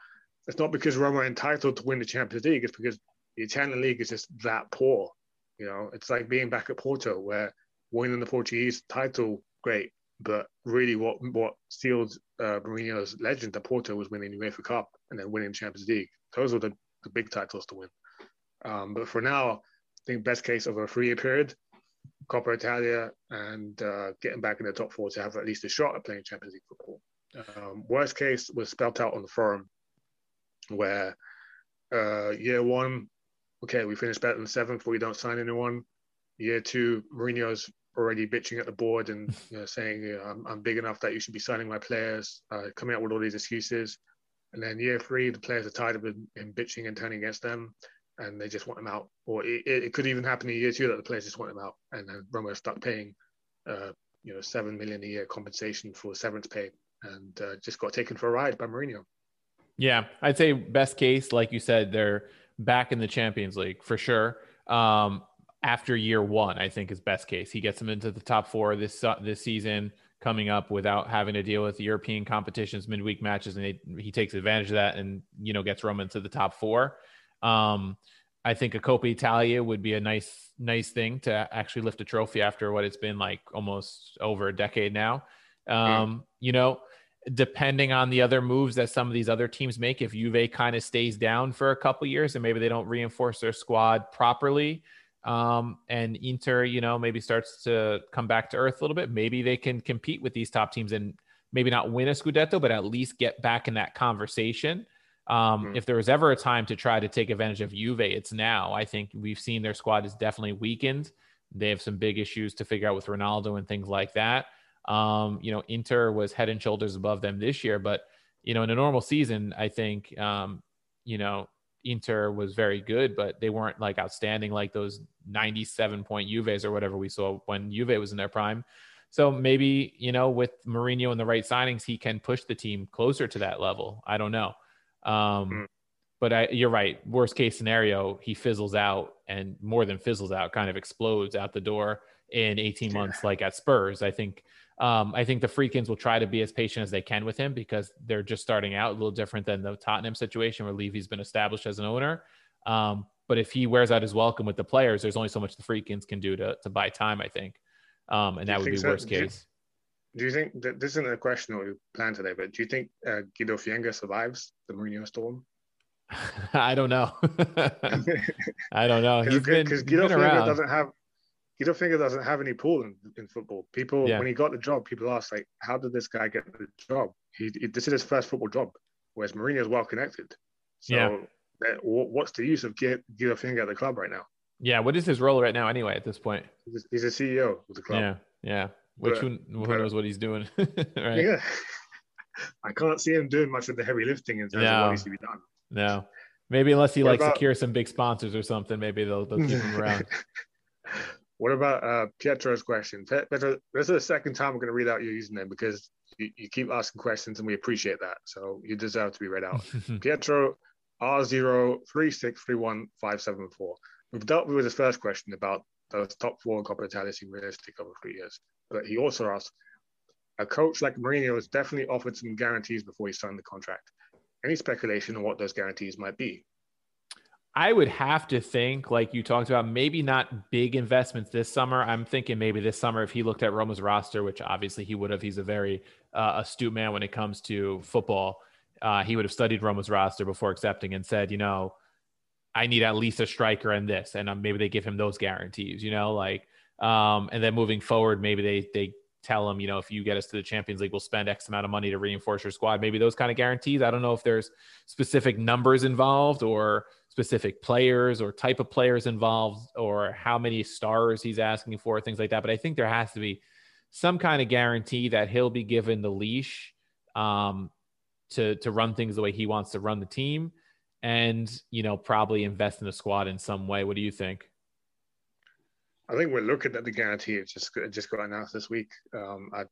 it's not because Roma are entitled to win the Champions League. It's because the Italian league is just that poor. You know, it's like being back at Porto, where winning the Portuguese title, great, but really, what what sealed uh, Mourinho's legend at Porto was winning the UEFA Cup and then winning Champions League. Those were the, the big titles to win. Um, but for now, I think best case over a three-year period, Coppa Italia, and uh, getting back in the top four to have at least a shot at playing Champions League football. Um, worst case was spelt out on the forum, where uh, year one, okay, we finished better than seventh, but we don't sign anyone. Year two, Mourinho's already bitching at the board and you know, saying I'm, I'm big enough that you should be signing my players, uh, coming up with all these excuses. And then year three, the players are tired of him, bitching and turning against them, and they just want him out. Or it, it, could even happen in year two that the players just want him out, and then Roma stuck paying, uh, you know, seven million a year compensation for severance pay and uh, just got taken for a ride by Mourinho. Yeah, I'd say best case, like you said, they're back in the Champions League for sure. Um, after year one, I think is best case. He gets them into the top four this uh, this season coming up without having to deal with European competitions, midweek matches, and he, he takes advantage of that and you know gets Roman to the top four. Um, I think a Coppa Italia would be a nice nice thing to actually lift a trophy after what it's been like almost over a decade now. Um, You know, depending on the other moves that some of these other teams make, if Juve kind of stays down for a couple years and maybe they don't reinforce their squad properly, um, and Inter, you know, maybe starts to come back to earth a little bit, maybe they can compete with these top teams and maybe not win a Scudetto, but at least get back in that conversation. Um, mm-hmm. If there was ever a time to try to take advantage of Juve, it's now. I think we've seen their squad is definitely weakened. They have some big issues to figure out with Ronaldo and things like that. Um, you know, Inter was head and shoulders above them this year, but you know, in a normal season, I think um, you know Inter was very good, but they weren't like outstanding like those 97 point Juves or whatever we saw when Juve was in their prime. So maybe, you know, with Mourinho and the right signings, he can push the team closer to that level. I don't know. Um, mm. But I, you're right. Worst case scenario, he fizzles out and more than fizzles out, kind of explodes out the door in 18 months, like at Spurs. I think um, I think the Friedkins will try to be as patient as they can with him because they're just starting out a little different than the Tottenham situation where Levy's been established as an owner. Um, but if he wears out his welcome with the players, there's only so much the Friedkins can do to, to buy time, I think. Um, and that would be so? worst case. Do you, do you think that this isn't a question that we planned today, but do you think uh, Guido Fienga survives the Mourinho storm? I don't know. I don't know. He's been, Guido been Fienga doesn't have Guido Fienga doesn't have any pull in, in football. People, yeah. when he got the job, people asked like, "How did this guy get the job?" He, he this is his first football job, whereas Mourinho is well connected. So, yeah. Eh, what's the use of Guido Fienga at the club right now? Yeah, what is his role right now anyway? At this point, he's a CEO of the club. Yeah, yeah. Which but, who, who but, knows what he's doing? right? Yeah, I can't see him doing much of the heavy lifting in terms no. of what needs to be done. No, maybe unless he what like about... secure some big sponsors or something, maybe they'll, they'll keep him around. What about uh, Pietro's question? Pietro, this is the second time we're going to read out your username because you, you, keep asking questions and we appreciate that. So you deserve to be read out. Pietro R03631574. We've dealt with his first question about those top four in Coppa Italia seem realistic over three years. But he also asked, a coach like Mourinho has definitely offered some guarantees before he signed the contract. Any speculation on what those guarantees might be? I would have to think, like you talked about, maybe not big investments this summer. I'm thinking maybe this summer, if he looked at Roma's roster, which obviously he would have, he's a very uh, astute man when it comes to football. Uh, he would have studied Roma's roster before accepting and said, you know, I need at least a striker and this, and um, maybe they give him those guarantees, you know, like, um, and then moving forward, maybe they they tell him, you know, if you get us to the Champions League, we'll spend X amount of money to reinforce your squad. Maybe those kind of guarantees. I don't know if there's specific numbers involved or specific players or type of players involved or how many stars he's asking for, things like that. But I think there has to be some kind of guarantee that he'll be given the leash um, to to run things the way he wants to run the team, and you know probably invest in the squad in some way. What do you think? I think we're looking at the guarantee. It just it just got announced this week. Um, I,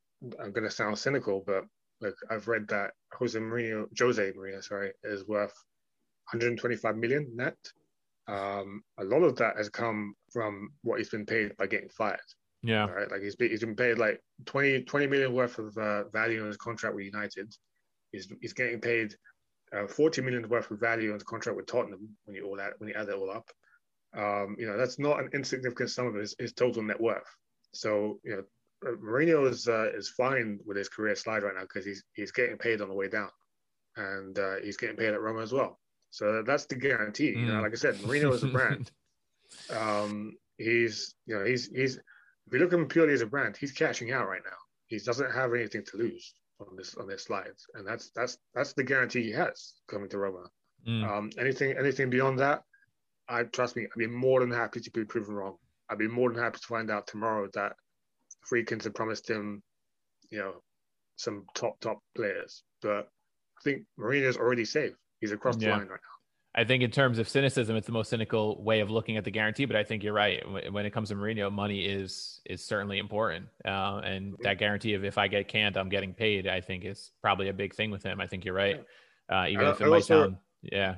I'm going to sound cynical, but look, I've read that Jose Mourinho, Jose Mourinho, sorry, is worth 125 million net. Um, a lot of that has come from what he's been paid by getting fired. Yeah. Right. Like he's been, he's been paid like 20, 20 million worth of uh, value on his contract with United. He's, he's getting paid uh, 40 million worth of value on his contract with Tottenham when you all that when you add it all up. Um, you know, that's not an insignificant sum of his, his total net worth. So, you know, uh, Mourinho is uh, is fine with his career slide right now because he's he's getting paid on the way down, and uh, he's getting paid at Roma as well. So that's the guarantee. Mm. You know, mm. like I said, Mourinho is a brand. um, he's you know he's he's if you look at him purely as a brand, he's cashing out right now. He doesn't have anything to lose on this on this slide, and that's that's that's the guarantee he has coming to Roma. Mm. Um, anything anything beyond that, I trust me, I'd be more than happy to be proven wrong. I'd be more than happy to find out tomorrow that Friedkins had promised him, you know, some top top players. But I think Mourinho's already safe. He's across the line right now. I think in terms of cynicism, it's the most cynical way of looking at the guarantee. But I think you're right. When it comes to Mourinho, money is is certainly important, uh, and mm-hmm. that guarantee of if I get canned, I'm getting paid. I think is probably a big thing with him. I think you're right. Uh, even if it I might also, sound, yeah.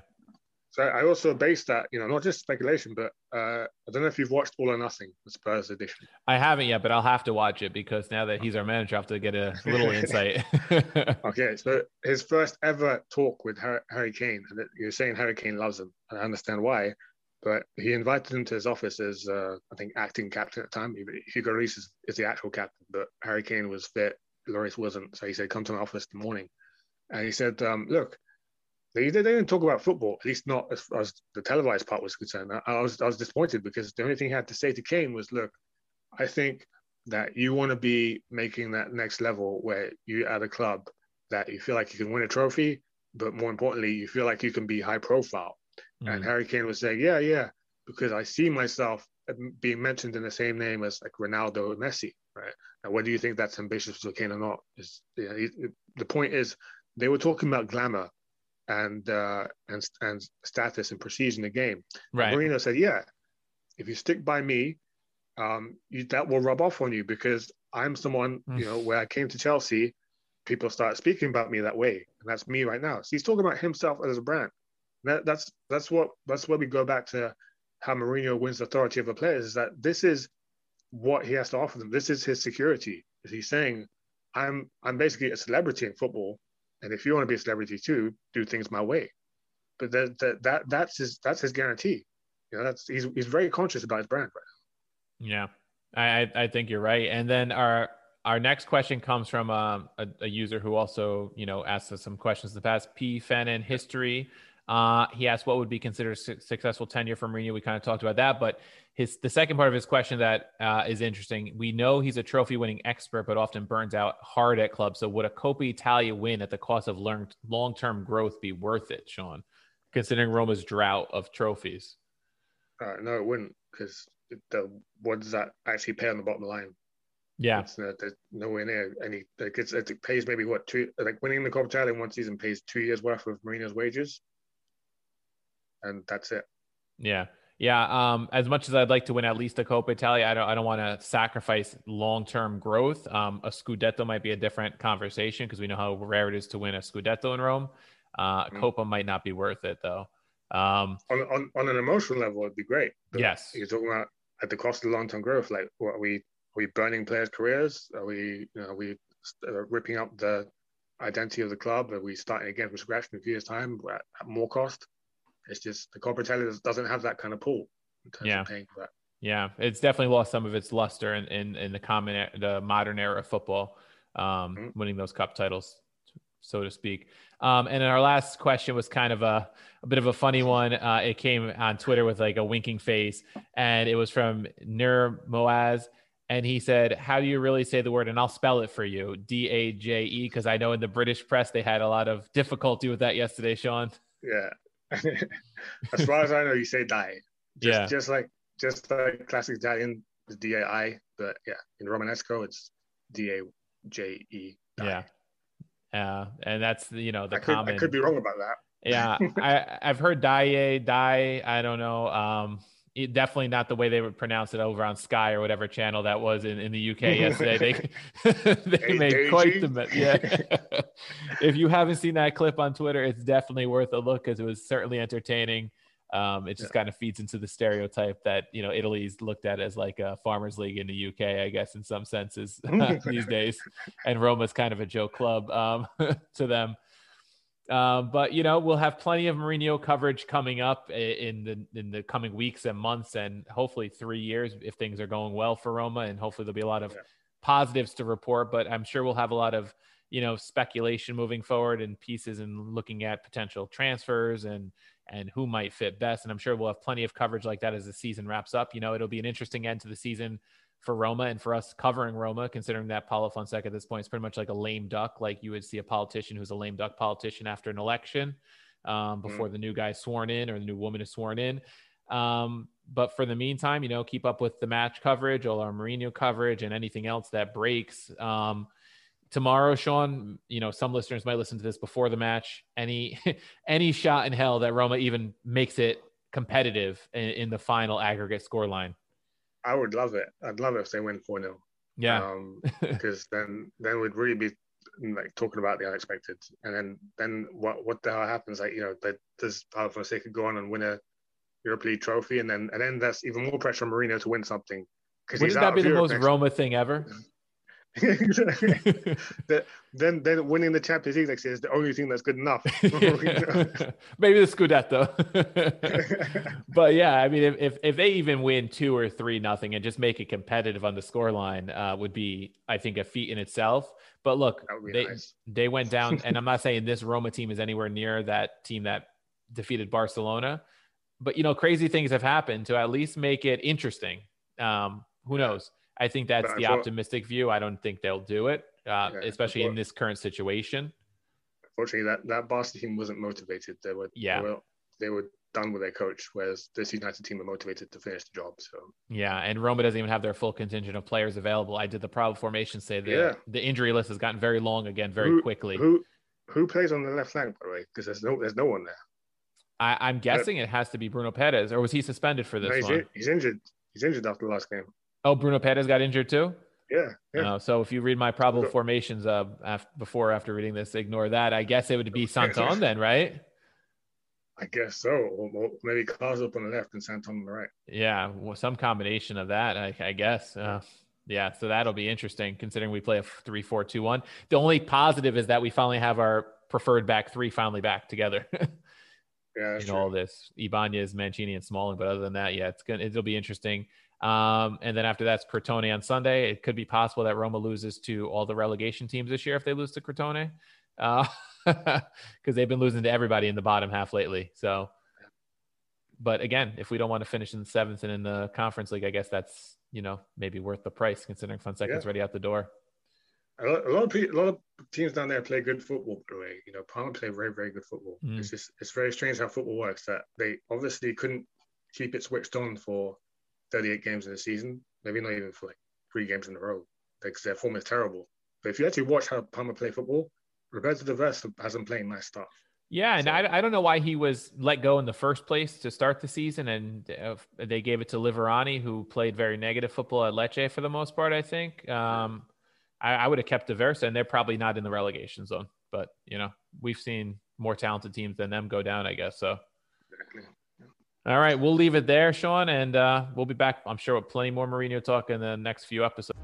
So I also base that, you know, not just speculation, but uh, I don't know if you've watched All or Nothing, the Spurs edition. I haven't yet, but I'll have to watch it because now that he's our manager, I have to get a little insight. okay, so his first ever talk with Harry Kane, and you're saying Harry Kane loves him, and I understand why, but he invited him to his office as, uh, I think, acting captain at the time. Hugo Lloris is, is the actual captain, but Harry Kane was fit, Lloris wasn't. So he said, come to my office in the morning. And he said, um, look, they, they didn't talk about football, at least not as far as the televised part was concerned. I, I, was I was disappointed because the only thing he had to say to Kane was, "Look, I think that you want to be making that next level where you at a club that you feel like you can win a trophy, but more importantly, you feel like you can be high profile." Mm. And Harry Kane was saying, "Yeah, yeah, because I see myself being mentioned in the same name as like Ronaldo and Messi, right? Now, whether you think that's ambitious for Kane or not is you know, the point is they were talking about glamour and uh, and and status and prestige in the game. Right. Mourinho said, "Yeah, if you stick by me, um, you, that will rub off on you because I'm someone, mm. you know, where I came to Chelsea, people start speaking about me that way, and that's me right now. So he's talking about himself as a brand. That, that's that's what that's where we go back to how Mourinho wins the authority of a player is that this is what he has to offer them. This is his security. Is he's saying, I'm I'm basically a celebrity in football, and if you want to be a celebrity too, do things my way. But that that, that that's his that's his guarantee. You know, that's he's he's very conscious about his brand right now. Yeah, I I think you're right. And then our our next question comes from um, a, a, user who also you know asked us some questions in the past. P Fanon history. Uh, he asked what would be considered su- successful tenure for Mourinho. We kind of talked about that, but his the second part of his question that uh, is interesting. We know he's a trophy winning expert, but often burns out hard at clubs. So would a Coppa Italia win at the cost of long term growth be worth it, Sean? Considering Roma's drought of trophies. Uh, no, it wouldn't, because the what does that actually pay on the bottom line? Yeah, it's, uh, there's nowhere near any. Like it's, it pays maybe what two like winning the Coppa Italia in one season pays two years worth of Mourinho's wages, and that's it. Yeah. Yeah, um, as much as I'd like to win at least a Coppa Italia, I don't. I don't want to sacrifice long-term growth. Um, a Scudetto might be a different conversation because we know how rare it is to win a Scudetto in Rome. Uh, mm. Coppa might not be worth it though. Um, on, on on an emotional level, it'd be great. yes, you're talking about at the cost of long-term growth. Like, what are we? Are we burning players' careers? Are we? You know, are we uh, ripping up the identity of the club? Are we starting again from scratch in a few years' time at more cost? It's just the Coppa Italia doesn't have that kind of pull in terms yeah. of paying for that. Yeah, it's definitely lost some of its luster in, in, in the common the modern era of football, um, mm-hmm. winning those cup titles, so to speak. Um, and then our last question was kind of a, a bit of a funny one. Uh, it came on Twitter with like a winking face, and it was from Nur Moaz. And he said, How do you really say the word? And I'll spell it for you D A J E, because I know in the British press they had a lot of difficulty with that yesterday, Sean. Yeah. as far as I know, you say die. Just, yeah. Just like just like classic Italian D A I, but yeah, in Romanesco it's D A J E. Yeah. Yeah, and that's you know the I could, common. I could be wrong about that. yeah, I I've heard die die. I don't know. Um, it, definitely not the way they would pronounce it over on Sky or whatever channel that was in, in the UK yesterday. They they made quite the mess. yeah. if you haven't seen that clip on Twitter, it's definitely worth a look because it was certainly entertaining. Um, it just yeah. kind of feeds into the stereotype that you know Italy's looked at as like a farmers league in the UK, I guess, in some senses these days, and Roma's kind of a joke club um, to them. Um, but you know, we'll have plenty of Mourinho coverage coming up in the in the coming weeks and months, and hopefully three years if things are going well for Roma, and hopefully there'll be a lot of yeah. positives to report. But I'm sure we'll have a lot of you know speculation moving forward and pieces and looking at potential transfers and and who might fit best. And I'm sure we'll have plenty of coverage like that as the season wraps up. You know, it'll be an interesting end to the season for Roma and for us covering Roma, considering that Paulo Fonseca at this point is pretty much like a lame duck, like you would see a politician who's a lame duck politician after an election um, mm-hmm. before mm. the new guy sworn in or the new woman is sworn in. Um, but for the meantime, you know, keep up with the match coverage, all our Mourinho coverage, and anything else that breaks. Um, tomorrow, Sean, you know, some listeners might listen to this before the match. Any any shot in hell that Roma even makes it competitive in, in the final aggregate score line. I would love it. I'd love it if they win 4 0. Yeah. Um, because then then we'd really be like talking about the unexpected. And then then what what the hell happens? Like, you know, that does Paulo Fonseca go on and win a Europa League trophy and then and then that's even more pressure on Mourinho to win something. Wouldn't that be the most Roma thing ever? the, then then winning the Champions League next year is the only thing that's good enough. Maybe the Scudetto. but yeah, I mean, if, if, if they even win two or three nothing and just make it competitive on the scoreline, uh, would be I think a feat in itself. But look, they nice. they went down, and I'm not saying this Roma team is anywhere near that team that defeated Barcelona. But you know, crazy things have happened to at least make it interesting. Um, who knows? I think that's the optimistic view. I don't think they'll do it, uh, yeah, especially in this current situation. Unfortunately, that that Boston team wasn't motivated. They were yeah. They were, they were done with their coach, whereas this United team are motivated to finish the job. So yeah, and Roma doesn't even have their full contingent of players available. I did the proud formation say that yeah. the injury list has gotten very long again, very who, quickly. Who who plays on the left flank by the way? Because there's no there's no one there. I, am guessing it has to be Bruno Peres, or was he suspended for this no, he's, one? He's injured. He's injured after the last game. Oh, Bruno Peres got injured too. Yeah. yeah. Uh, so if you read my probable formations uh, after, before after reading this, ignore that. I guess it would be Santon then, right? I guess so. Or maybe Klaus up on the left and Santon on the right. Yeah, well, some combination of that, I, I guess. Uh, yeah, so that'll be interesting considering we play a three, four, two, one. The only positive is that we finally have our preferred back three finally back together. yeah, in true. all this, Ibanez, Mancini, and Smalling. But other than that, yeah, it's gonna it'll be interesting. Um, and then after that's Crotone on Sunday. It could be possible that Roma loses to all the relegation teams this year if they lose to Crotone, because uh, they've been losing to everybody in the bottom half lately. So, but again, if we don't want to finish in seventh and in the conference league, I guess that's you know maybe worth the price considering Fonseca's yeah. ready out the door. A lot, a lot, of people, a lot of teams down there play good football. By the way, you know, Parma play very, very good football. Mm. It's just it's very strange how football works. That they obviously couldn't keep it switched on for 38 games in a season, maybe not even for like three games in a row, because their form is terrible. But if you actually watch how Parma play football, Roberto D'Aversa hasn't played nice stuff. Yeah, and so. I, I don't know why he was let go in the first place to start the season, and uh, they gave it to Liverani, who played very negative football at Lecce for the most part. I think um, I, I, would have kept D'Aversa, and they're probably not in the relegation zone. But you know, we've seen more talented teams than them go down, I guess. So. All right, we'll leave it there, Sean, and uh, we'll be back, I'm sure, with plenty more Mourinho talk in the next few episodes.